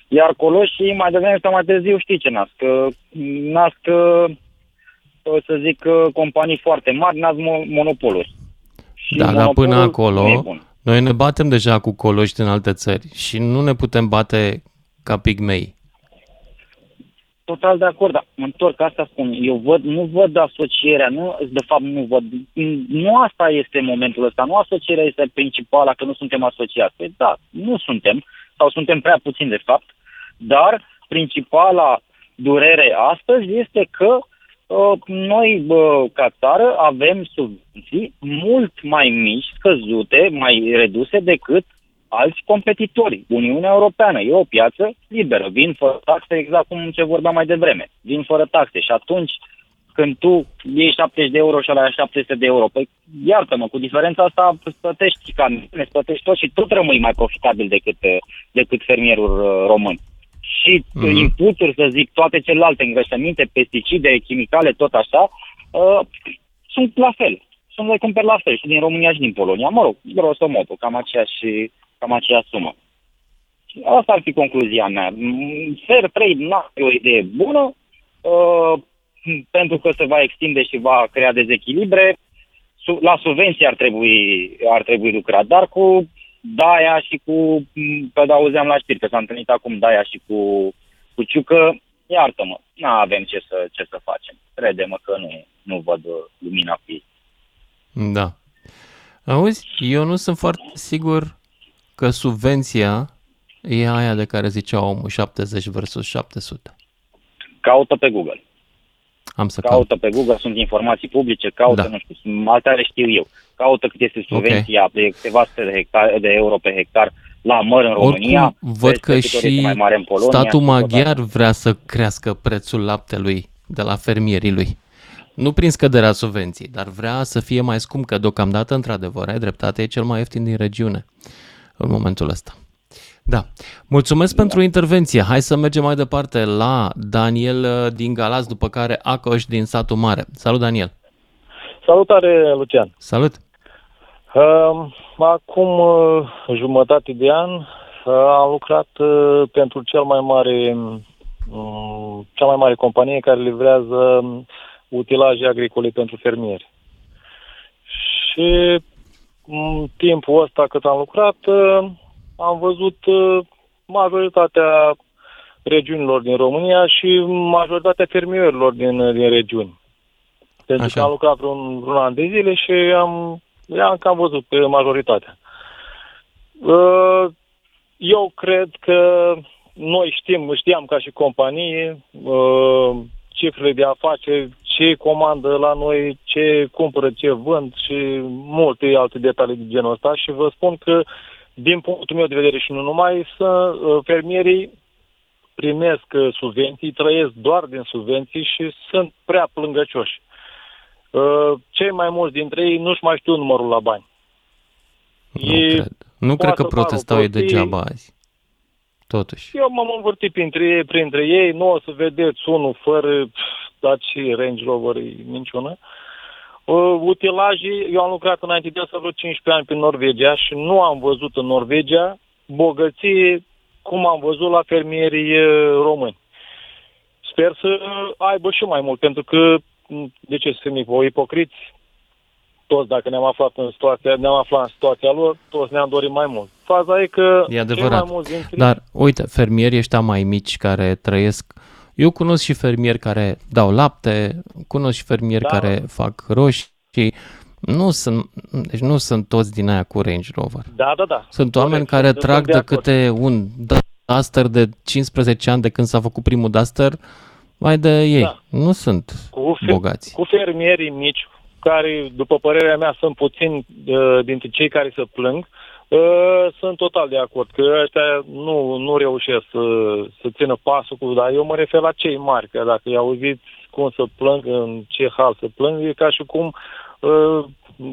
iar coloșii mai devreme sau mai târziu știi ce nasc? Că Nasc, uh, să zic, uh, companii foarte mari, nasc mo- monopoluri. Și Da, dar până monopolul nu e acolo, bun. noi ne batem deja cu coloși din alte țări și nu ne putem bate ca pigmei. Total de acord, dar mă întorc, asta spun. Eu văd, nu văd asocierea, nu, de fapt nu văd, nu asta este momentul ăsta, nu asocierea este principala, că nu suntem asociați. Păi da, nu suntem, sau suntem prea puțini de fapt, dar principala durere astăzi este că uh, noi, uh, ca țară, avem subvenții mult mai mici, scăzute, mai reduse decât alți competitori. Uniunea Europeană e o piață liberă, vin fără taxe, exact cum ce vorbeam mai devreme, vin fără taxe și atunci când tu iei 70 de euro și la 700 de euro, păi iartă-mă, cu diferența asta îți plătești camioane, îți plătești tot și tot rămâi mai profitabil decât, uh, decât fermierul uh, român. Și Mhm. mm-hmm. inputuri, să zic, toate celelalte îngrășăminte, pesticide, chimicale, tot așa, uh, sunt la fel. Sunt le cumperi la fel și din România și din Polonia. Mă rog, grosomodo, cam aceeași, cam aceeași sumă. Și Asta ar fi concluzia mea. Mm, Fair trade nu e o idee bună. Uh, pentru că se va extinde și va crea dezechilibre, su- la subvenții ar trebui, ar trebui lucrat, dar cu Daia și cu, m, că auzeam la știri că s-a întâlnit acum Daia și cu, cu Ciucă, iartă-mă, nu avem ce să, ce să facem. Crede-mă că nu, nu văd uh, lumina pe ei. Da. Auzi, eu nu sunt foarte sigur că subvenția e aia de care zicea omul 70 versus 700. Caută pe Google. Am să caut. Caută pe Google, sunt informații publice, caută, Da. nu știu, sunt- altele știu eu. Caută cât este subvenția de câteva sute de, hectare, de euro pe hectar la măr în România. Oricum, văd vezi că cât ori este și mai mare în Polonia, statul și tot maghiar vrea să crească prețul laptelui de la fermierii lui. Nu prin scăderea subvenției, dar vrea să fie mai scump, că deocamdată, într-adevăr, ai dreptate, e cel mai ieftin din regiune în momentul ăsta. Da. Mulțumesc pentru intervenție. Hai să mergem mai departe la Daniel uh, din Galați, după care Acoș din Satul Mare. Salut, Daniel! Salutare, Lucian. Salut! Uh, acum uh, jumătate de an uh, am lucrat uh, pentru cel mai mare, um, cea mai mare companie care livrează um, utilaje agricole pentru fermieri. Și în timpul ăsta cât am lucrat, uh, am văzut uh, majoritatea regiunilor din România și majoritatea fermierilor din, din regiuni. Pentru Așa. că am lucrat vreun, vreun an de zile și am, am cam văzut pe majoritatea. Uh, Eu cred că noi știm, știam ca și companie uh, cifrele de afaceri, ce comandă la noi, ce cumpără, ce vând și multe alte detalii de genul ăsta și vă spun că din punctul meu de vedere și nu numai, să uh, fermierii primesc uh, subvenții, trăiesc doar din subvenții și sunt prea plângăcioși. Uh, Cei mai mulți dintre ei nu-și mai știu numărul la bani. Nu cred. Nu cred că poate protestau ei parul degeaba azi. Totuși. Eu m-am învârtit printre ei, printre ei, nu o să vedeți unul fără, pf, dar și Range Rover e minciună. Uh, utilajii, eu am lucrat înainte de asta vreo 15 ani pe Norvegia și nu am văzut în Norvegia bogăție cum am văzut la fermierii uh, români. Sper să aibă și mai mult, pentru că, m, de ce să fim ipo- ipocriți, toți dacă ne-am aflat în situația, ne-am aflat în situația lor, toți ne-am dorit mai mult. Faza e că E cei adevărat. mai mulți dintre Dar, uite, fermierii ăștia mai mici care trăiesc... Eu cunosc și fermieri care dau lapte, cunosc și fermieri Da. care fac roșii. Nu sunt, deci nu sunt toți din aia cu Range Rover. Da, da, da. Sunt oameni care sunt- trag sunt de de acord. câte un Duster de 15 ani de când s-a făcut primul Duster, mai de ei. Da. Nu sunt cu, fe- bogați. cu fermierii mici, care, după părerea mea, sunt puțini uh, dintre cei care se plâng, uh, sunt total de acord că ăștia nu, nu reușesc să, să țină pasul cu, dar eu mă refer la cei mari, că dacă i auziți cum să plâng, în ce hal să plâng, e ca și cum uh,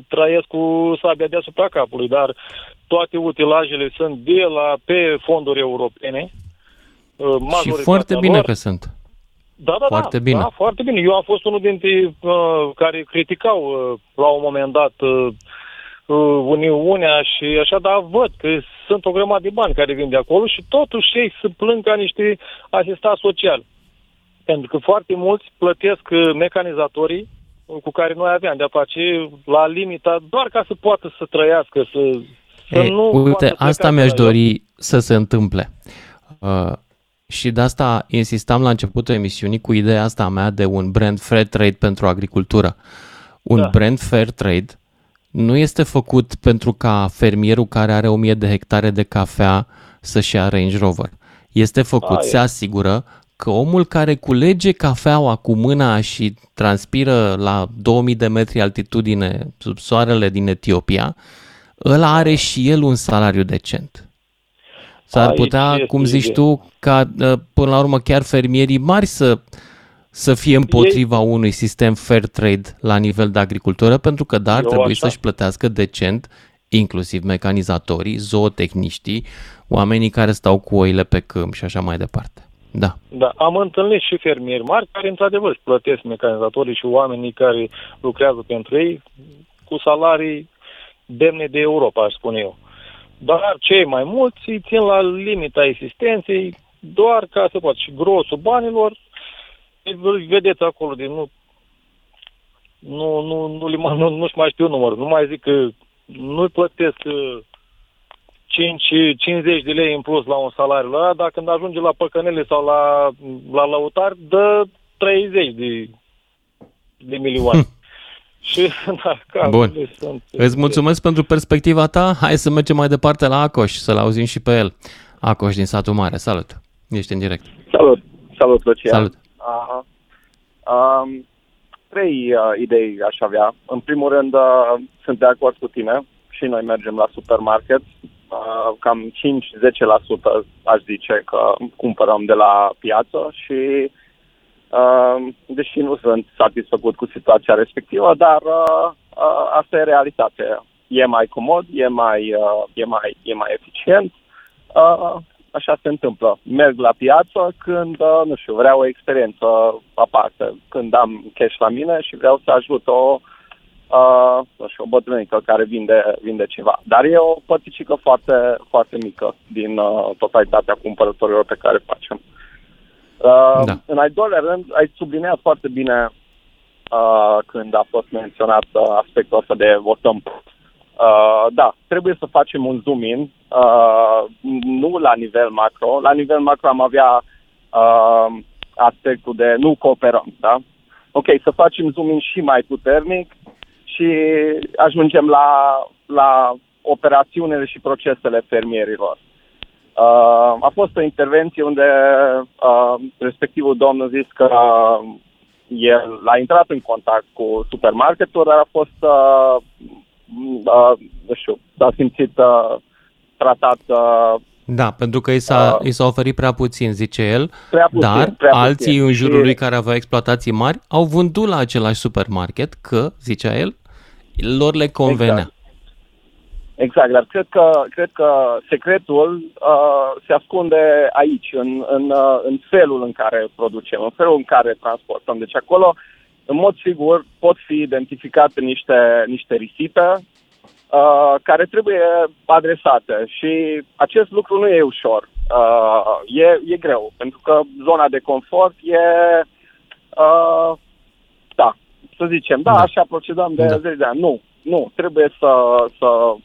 trăiesc cu sabia deasupra capului, dar toate utilajele sunt de la pe fonduri europene. Uh, Și majoritatea foarte bine lor, că sunt. Da, da, Foarte da, bine. Da, foarte bine. Eu am fost unul dintre uh, care criticau uh, la un moment dat uh, uh, Uniunea și așa, dar văd că sunt o grămadă de bani care vin de acolo și totuși ei se plâng ca niște asistați sociali. Pentru că foarte mulți plătesc uh, mecanizatorii uh, cu care noi aveam de-a face la limita doar ca să poată să trăiască, să, să Ei, nu poată uite, pleca asta de mi-aș la job. dori să se întâmple. Uh, și de asta insistam la începutul emisiunii cu ideea asta mea de un brand fair trade pentru agricultură. Un Da. brand fair trade nu este făcut pentru ca fermierul care are 1000 de hectare de cafea să-și ia Range Rover. Este făcut, Aia. se asigură că omul care culege cafeaua cu mâna și transpiră la 2000 de metri altitudine sub soarele din Etiopia, ăla are și el un salariu decent. S-ar Aici putea, este cum zici ideea. tu, ca uh, până la urmă chiar fermierii mari să, să fie împotriva unui sistem fair trade la nivel de agricultură, pentru că da, ar Eu trebui așa. să-și plătească decent, inclusiv mecanizatorii, zootehniștii, oamenii care stau cu oile pe câmp și așa mai departe. Da. Da, am întâlnit și fermieri mari care într-adevăr își plătesc mecanizatorii și oamenii care lucrează pentru ei cu salarii demne de Europa, aș spune eu. Dar cei mai mulți îi țin la limita existenței doar ca să poată. Și grosul banilor îl vedeți acolo, de nu, nu, nu, nu, nu, nu, nu-și mai știu numărul. Nu mai zic că nu-i plătesc uh, 5, 50 de lei în plus la un salariu ăla, dar când ajunge la păcănele sau la, la lăutar, dă 30 de, de milioane. Și, da, Bun. sunt... Îți mulțumesc pentru perspectiva ta. Hai să mergem mai departe la Acoș, să-l auzim și pe el. Acoș din satul mare. Salut! Ești în direct. Salut! Salut, Lucian! Salut! Aha. Um, trei uh, idei aș avea. În primul rând, uh, sunt de acord cu tine și noi mergem la supermarket. Uh, cam 5-10% aș zice că cumpărăm de la piață și uh, deși nu sunt satisfăcut cu situația respectivă, dar uh, uh, asta e realitate. E mai comod, e mai, uh, e mai, e mai eficient. Uh, așa se întâmplă. Merg la piață când, uh, nu știu, vreau o experiență aparte, când am cash la mine și vreau să ajut o, uh, nu știu, o bătrânică care vinde, vinde ceva. Dar e o părticică foarte, foarte mică din uh, totalitatea cumpărătorilor pe care facem. Uh, da. În al doilea rând, ai subliniat foarte bine uh, când a fost menționat uh, aspectul ăsta de votăm Uh, da, trebuie să facem un zoom-in, uh, nu la nivel macro. La nivel macro am avea uh, aspectul de nu cooperăm, da? Ok, să facem zoom-in și mai puternic și ajungem la, la operațiunile și procesele fermierilor. Uh, a fost o intervenție unde uh, respectivul domn a zis că el a intrat în contact cu supermarketul, dar a fost uh, uh, nu știu, s-a simțit uh, tratat uh, Da, pentru că i s-a, Uh, i s-a oferit prea puțin, zice el, Prea puțin, dar prea alții puțin. în jurul Și- lui care aveau exploatații mari au vândut la același supermarket că, zicea el, lor le convenea. Exact. Exact, dar cred că, cred că secretul uh, se ascunde aici, în, în, uh, în felul în care producem, în felul în care transportăm. Deci acolo, în mod sigur, pot fi identificate niște, niște risipe uh, care trebuie adresate și acest lucru nu e ușor. Uh, e, e greu, pentru că zona de confort e, uh, da, să zicem, da, da. așa procedăm de Da. zeci de ani. Nu, nu, trebuie să, să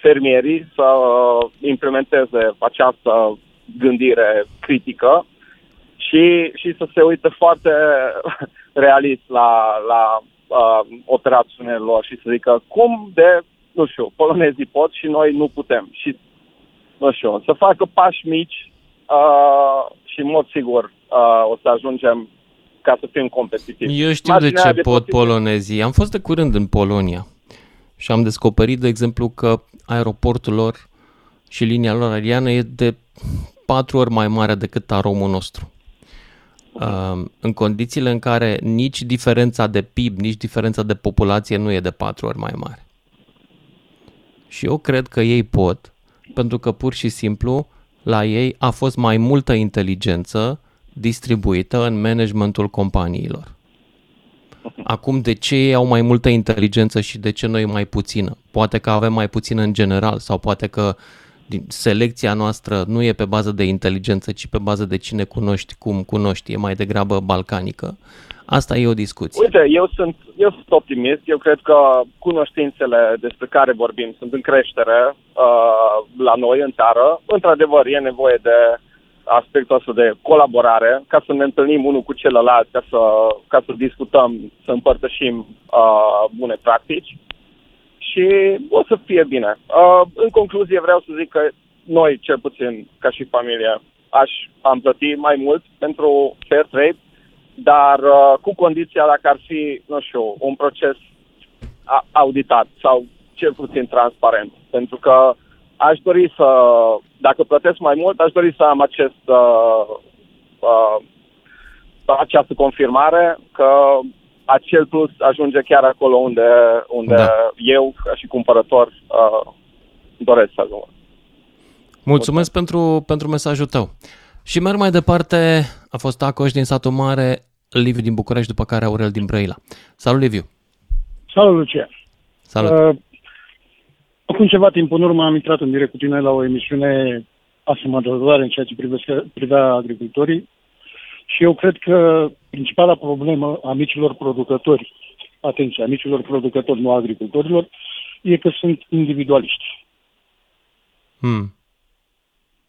fermierii să implementeze această gândire critică și, și să se uite foarte realist la, la uh, operațiunile lor și să zică cum de, nu știu, polonezii pot și noi nu putem. Și, nu știu, să facă pași mici uh, și, în mod sigur, uh, o să ajungem ca să fim competitivi. Eu știu de Marginea ce de pot posibil- polonezii. Am fost de curând în Polonia și am descoperit, de exemplu, că aeroportul lor și linia lor aeriană e de patru ori mai mare decât aromul nostru. Uh, În condițiile în care nici diferența de PIB, nici diferența de populație nu e de patru ori mai mare. Și eu cred că ei pot, pentru că pur și simplu la ei a fost mai multă inteligență distribuită în managementul companiilor. Acum, de ce ei au mai multă inteligență și de ce noi mai puțină? Poate că avem mai puțină în general sau poate că din selecția noastră nu e pe bază de inteligență, ci pe bază de cine cunoști, cum cunoști, e mai degrabă balcanică. Asta e o discuție. Uite, eu sunt, eu sunt optimist. Eu cred că cunoștințele despre care vorbim sunt în creștere uh, la noi în țară. Într-adevăr, e nevoie de aspectul ăsta de colaborare, ca să ne întâlnim unul cu celălalt, ca să, ca să discutăm, să împărtășim uh, bune practici și o să fie bine. Uh, în concluzie vreau să zic că noi, cel puțin ca și familie, aș am plăti mai mult pentru fair trade, dar uh, cu condiția dacă ar fi, nu știu, un proces a- auditat sau cel puțin transparent. Pentru că aș dori să, dacă plătesc mai mult, aș dori să am acest, uh, uh, această confirmare că acel plus ajunge chiar acolo unde, unde Da. eu, ca și cumpărător, uh, doresc să ajung. Mulțumesc pentru, pentru mesajul tău. Și merg mai departe, a fost Acoș din satul mare, Liviu din București, după care Aurel din Brăila. Salut, Liviu! Salut, Lucian. Salut! Uh, acum ceva timp în urmă am intrat în direct cu tine la o emisiune asemănătoare în ceea ce privesc, privea agricultorii și eu cred că principala problemă a micilor producători, atenție, a micilor producători, nu a agricultorilor, e că sunt individualiști. Hmm.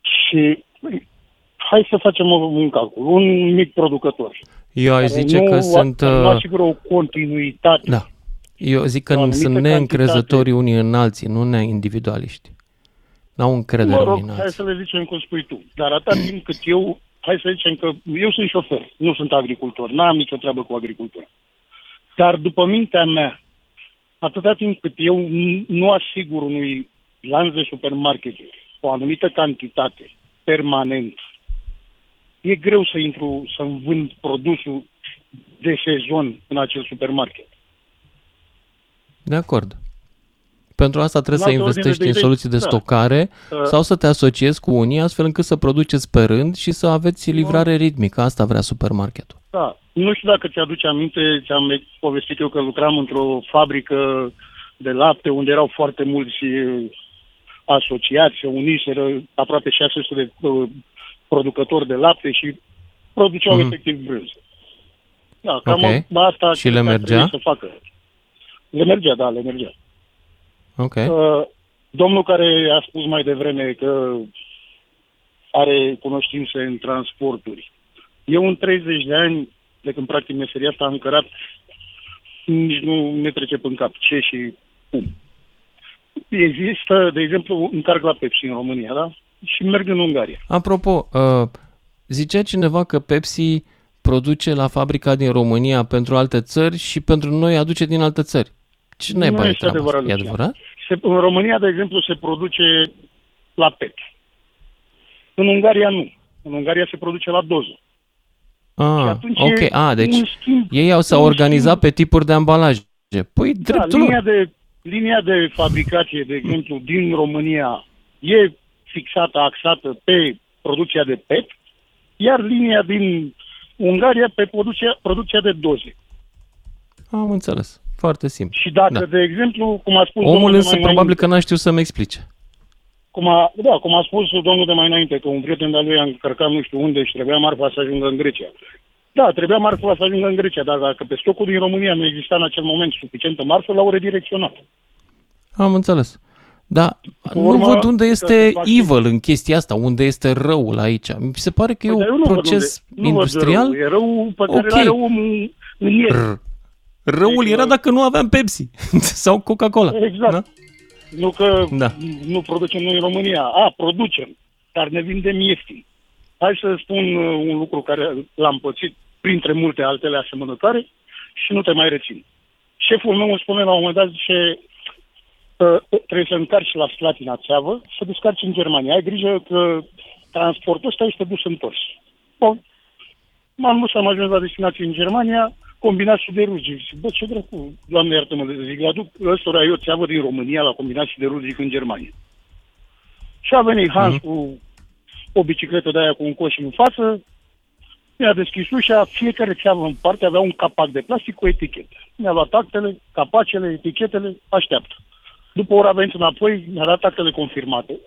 Și hai să facem un calcul. Un mic producător. Eu aș care zice nu, că sunt... Nu uh, asigură o continuitate. Da. Eu zic că O anumită sunt neîncrezători unii în alții, nu neindvidualiști. N-au încredere Mă unii rog, în hai alții. să le zicem cum spui tu. Dar atâta timp cât eu, hai să zicem că eu sunt șofer, nu sunt agricultor, n-am nicio treabă cu agricultura. Dar după mintea mea, atâta timp cât eu n- nu asigur unui lanț de supermarketuri o anumită cantitate permanent, e greu să intru, să-mi vând produsul de sezon în acel supermarket. De acord. Pentru asta trebuie să În altă ordine investești de în idei, soluții de da. stocare Uh, sau să te asociezi cu unii astfel încât să produceți pe rând și să aveți livrare ritmică. Asta vrea supermarketul. Da. Nu știu dacă ți-aduce aminte, ți-am povestit eu că lucram într-o fabrică de lapte unde erau foarte mulți uh, asociați, se uniseră aproape 600 de uh, producători de lapte și produceau Mhm. mm-hmm. efectiv brânză. Da, cam Ok. asta Și le cred că ar mergea? trebui Să facă. Le mergea, da, le mergea. Ok. Uh, domnul care a spus mai devreme că are cunoștințe în transporturi. Eu în 30 de ani, de când practic meseria asta am cărat, nici nu ne trece în cap ce și cum. Există, de exemplu, încarc la Pepsi în România, da? Și merg în Ungaria. Apropo, uh, zicea cineva că Pepsi produce la fabrica din România pentru alte țări și pentru noi aduce din alte țări. Ce Nu naiba e este treaba adevărat, asta? E Lucian. adevărat? Se, în România, de exemplu, se produce la PET. În Ungaria nu. În Ungaria se produce la doză. Ah, atunci ok. e Ah, deci un schimb- ei au s-au un organizat pe tipuri de ambalaje. Păi, Da, dreptul linia lor. de, linia de fabricație, de exemplu, din România e fixată, axată pe producția de PET, iar linia din Ungaria pe producția, producția de doze. Am înțeles. Foarte simplu. Și dacă, Da. de exemplu, cum a spus Omul domnul de însă mai probabil înainte, că n-a știut să-mi explice. cum a, da, cum a spus domnul de mai înainte, că un prieten de-al lui a încărcat nu știu unde și trebuia marfa să ajungă în Grecia. Da, trebuia marfa să ajungă în Grecia, dar dacă pe stocul din România nu exista în acel moment suficientă marfă, l-au redirecționat. Am înțeles. Dar Cu nu urmă, văd unde ca este să fac- evil în chestia asta, unde este răul aici. Mi se pare că Păi, dar e eu un nu văd proces unde- nu văd industrial. Rău. E rău pe care Ok. okay. are omul în el. R- Răul Deci, era dacă nu aveam Pepsi sau Coca-Cola. Exact. Da? Nu că Da. nu producem noi în România. A, producem, dar ne vindem ieftin. Hai să spun uh, un lucru care l-am pățit printre multe altele asemănătoare și nu te mai rețin. Șeful meu îmi spune la un moment dat, zice, uh, trebuie să încarci la Slatina țeavă, să descarci în Germania. Ai grijă că transportul ăsta este dus întors. Bun. M-am dus, am ajuns la destinație în Germania, combinat siderurgic. Zic, bă, ce dracu, doamne iartă-mă, zic, aduc ăstora eu țeavă din România la combinat siderurgic în Germania. Și a venit Hans Mhm. cu o bicicletă de aia cu un coș în față, mi-a deschis ușa, fiecare țeavă în parte avea un capac de plastic cu etichetă. Mi-a luat actele, capacele, etichetele, așteaptă. După o oră a venit înapoi, mi-a dat actele confirmate.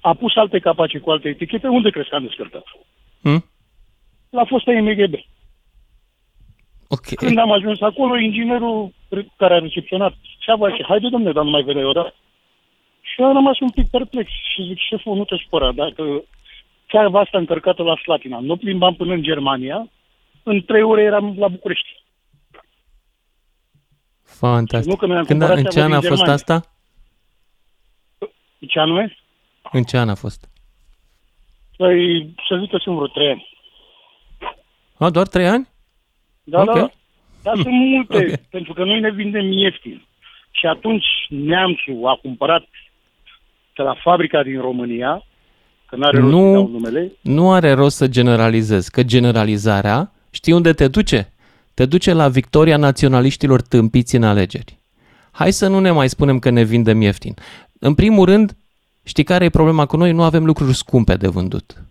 A pus alte capace cu alte etichete, unde crezi că am descărcat? Hmm? La fosta MGB. Ok. Când am ajuns acolo, inginerul care a recepționat țeava și haide domne, dar nu mai vede odată. Și am rămas un pic perplex și zic, șeful, nu te supăra, dacă țeava asta încărcată la Slatina, nu plimbam până în Germania, în trei ore eram la București. Fantastic. Nu că noi am Când a, cumpărat în ce țeavă an a din fost Germania. asta? Ce anume? În ce an a fost? Păi, să zic că sunt vreo trei ani. A, doar trei ani? Da, Ok. da, dar sunt multe, Ok. okay. pentru că noi ne vindem ieftin. Și atunci neamțul a cumpărat de la fabrica din România, că n-are rost să Nu, dau numele, nu are rost să generalizezi, că generalizarea, știi unde te duce? Te duce la victoria naționaliștilor tâmpiți în alegeri. Hai să nu ne mai spunem că ne vindem ieftin. În primul rând, știi care e problema cu noi? Nu avem lucruri scumpe de vândut.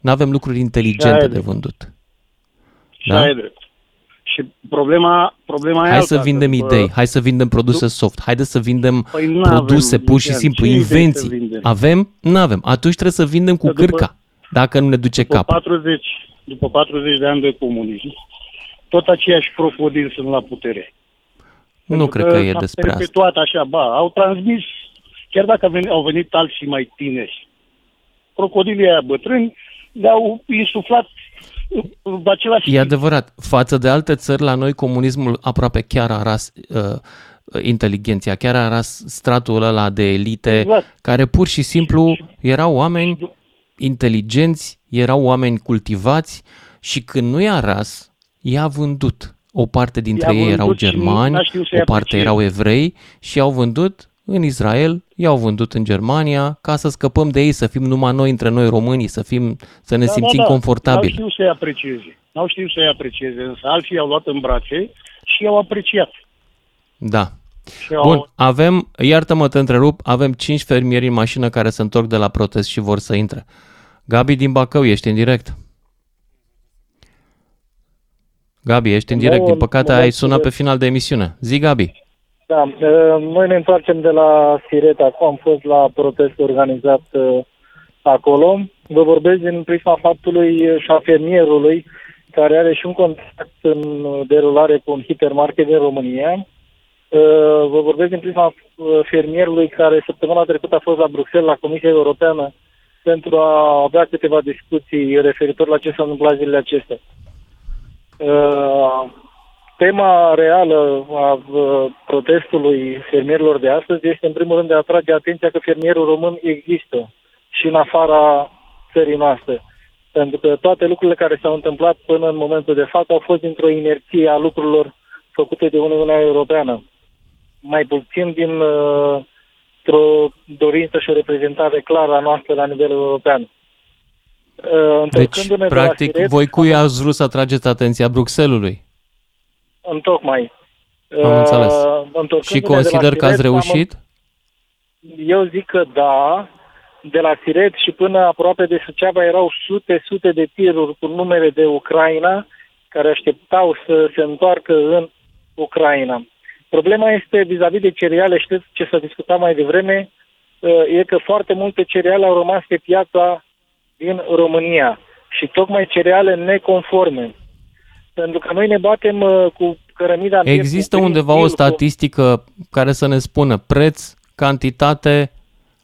Nu avem lucruri inteligente ai de drept. vândut. și Da? Ai drept. Și problema, problema e Hai alta, să vindem că, idei, bă, hai să vindem produse soft, haide să vindem Păi nu produse avem, pur și Lucian, simplu, ce idei să invenții. vindem? Avem? Nu avem. Atunci trebuie să vindem cu Că după- cârca, dacă nu ne duce după capul. 40, după 40 de ani de comunism, tot aceiași crocodili sunt la putere. Nu cred că e s-a despre asta. perpetuat așa, ba, au transmis, chiar dacă au venit, au venit alții mai tineri, crocodilii aia bătrâni le-au insuflat uh, același... E adevărat. Față de alte țări, la noi comunismul aproape chiar a ras uh, inteligenția, chiar a ras stratul ăla de elite, Exact. care pur și simplu erau oameni inteligenți, erau oameni cultivați și când nu i-a ras, i-a vândut. O parte dintre I-a ei erau vândut și germani, n-a știut să-i o parte aprecieze. erau evrei și i-au vândut în Israel, i-au vândut în Germania, ca să scăpăm de ei, să fim numai noi între noi românii, să, fim, să ne simțim N-au confortabili. știut să-i aprecieze. N-au știut să-i aprecieze, însă alții i-au luat în brațe și i-au apreciat. Da. Și au- Bun, avem, iartă-mă, te întrerup, avem cinci fermieri în mașină care se întorc de la protest și vor să intre. Gabi din Bacău, ești în direct. Gabi, ești în direct. Din păcate ai sunat pe final de emisiune. Zi, Gabi. Da, uh, noi ne întoarcem de la Siret acum, am fost la protest organizat uh, acolo. Vă vorbesc din prisma faptului uh, și a fermierului care are și un contract în uh, derulare cu un hipermarket din România. Uh, Vă vorbesc din prisma uh, fermierului care săptămâna trecută a fost la Bruxelles, la Comisia Europeană, pentru a avea câteva discuții referitor la ce s-a întâmplat zilele acestea. Uh, tema reală a uh, protestului fermierilor de astăzi este în primul rând de a atrage atenția că fermierul român există și în afara țării noastre. Pentru că toate lucrurile care s-au întâmplat până în momentul de față au fost dintr-o inerție a lucrurilor făcute de Uniunea Europeană. Mai puțin din uh, o dorință și o reprezentare clară a noastră la nivel european. Uh, Deci, întorcându-ne de la practic, Siret, voi cui ați vrut să atrageți atenția Bruxelului? Întocmai. Am înțeles. Uh, întorcându-ne Și de la consider că ați Siret, am- reușit? Eu zic că da. De la Siret și până aproape de Suceava erau sute, sute de tiruri cu numere de Ucraina care așteptau să se întoarcă în Ucraina. Problema este vis-a-vis de cereale, știți ce s-a discutat mai devreme, uh, e că foarte multe cereale au rămas pe piața din România și tocmai cereale neconforme. Pentru că noi ne batem uh, cu cărămida în piept, Există cu undeva o Greenpeace, cu- statistică care să ne spună preț, cantitate,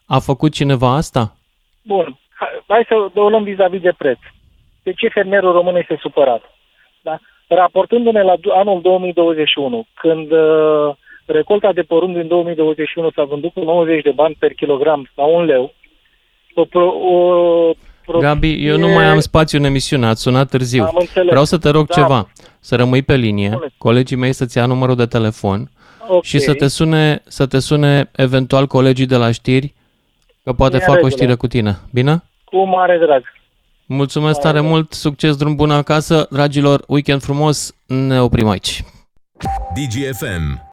a făcut cineva asta? Bun, hai- hai să o luăm vis-a-vis de preț. De ce fermierul român este supărat? Da? Raportându-ne la du- anul 2021, când uh, recolta de porumb din 2021 s-a vândut cu 90 de bani per kilogram sau un leu, o, pro, o Gabi, eu nu mai am spațiu în emisiune, ați sunat târziu. Am înțeles. Vreau să te rog Da. ceva, să rămâi pe linie, Spune. colegii mei să-ți ia numărul de telefon Ok. și să te sune, să te sune eventual colegii de la știri, că poate E în fac o regulă. știre cu tine. Bine? cu mare drag. Mulțumesc tare mult, succes, drum bun acasă, dragilor, weekend frumos, ne oprim aici. DGFM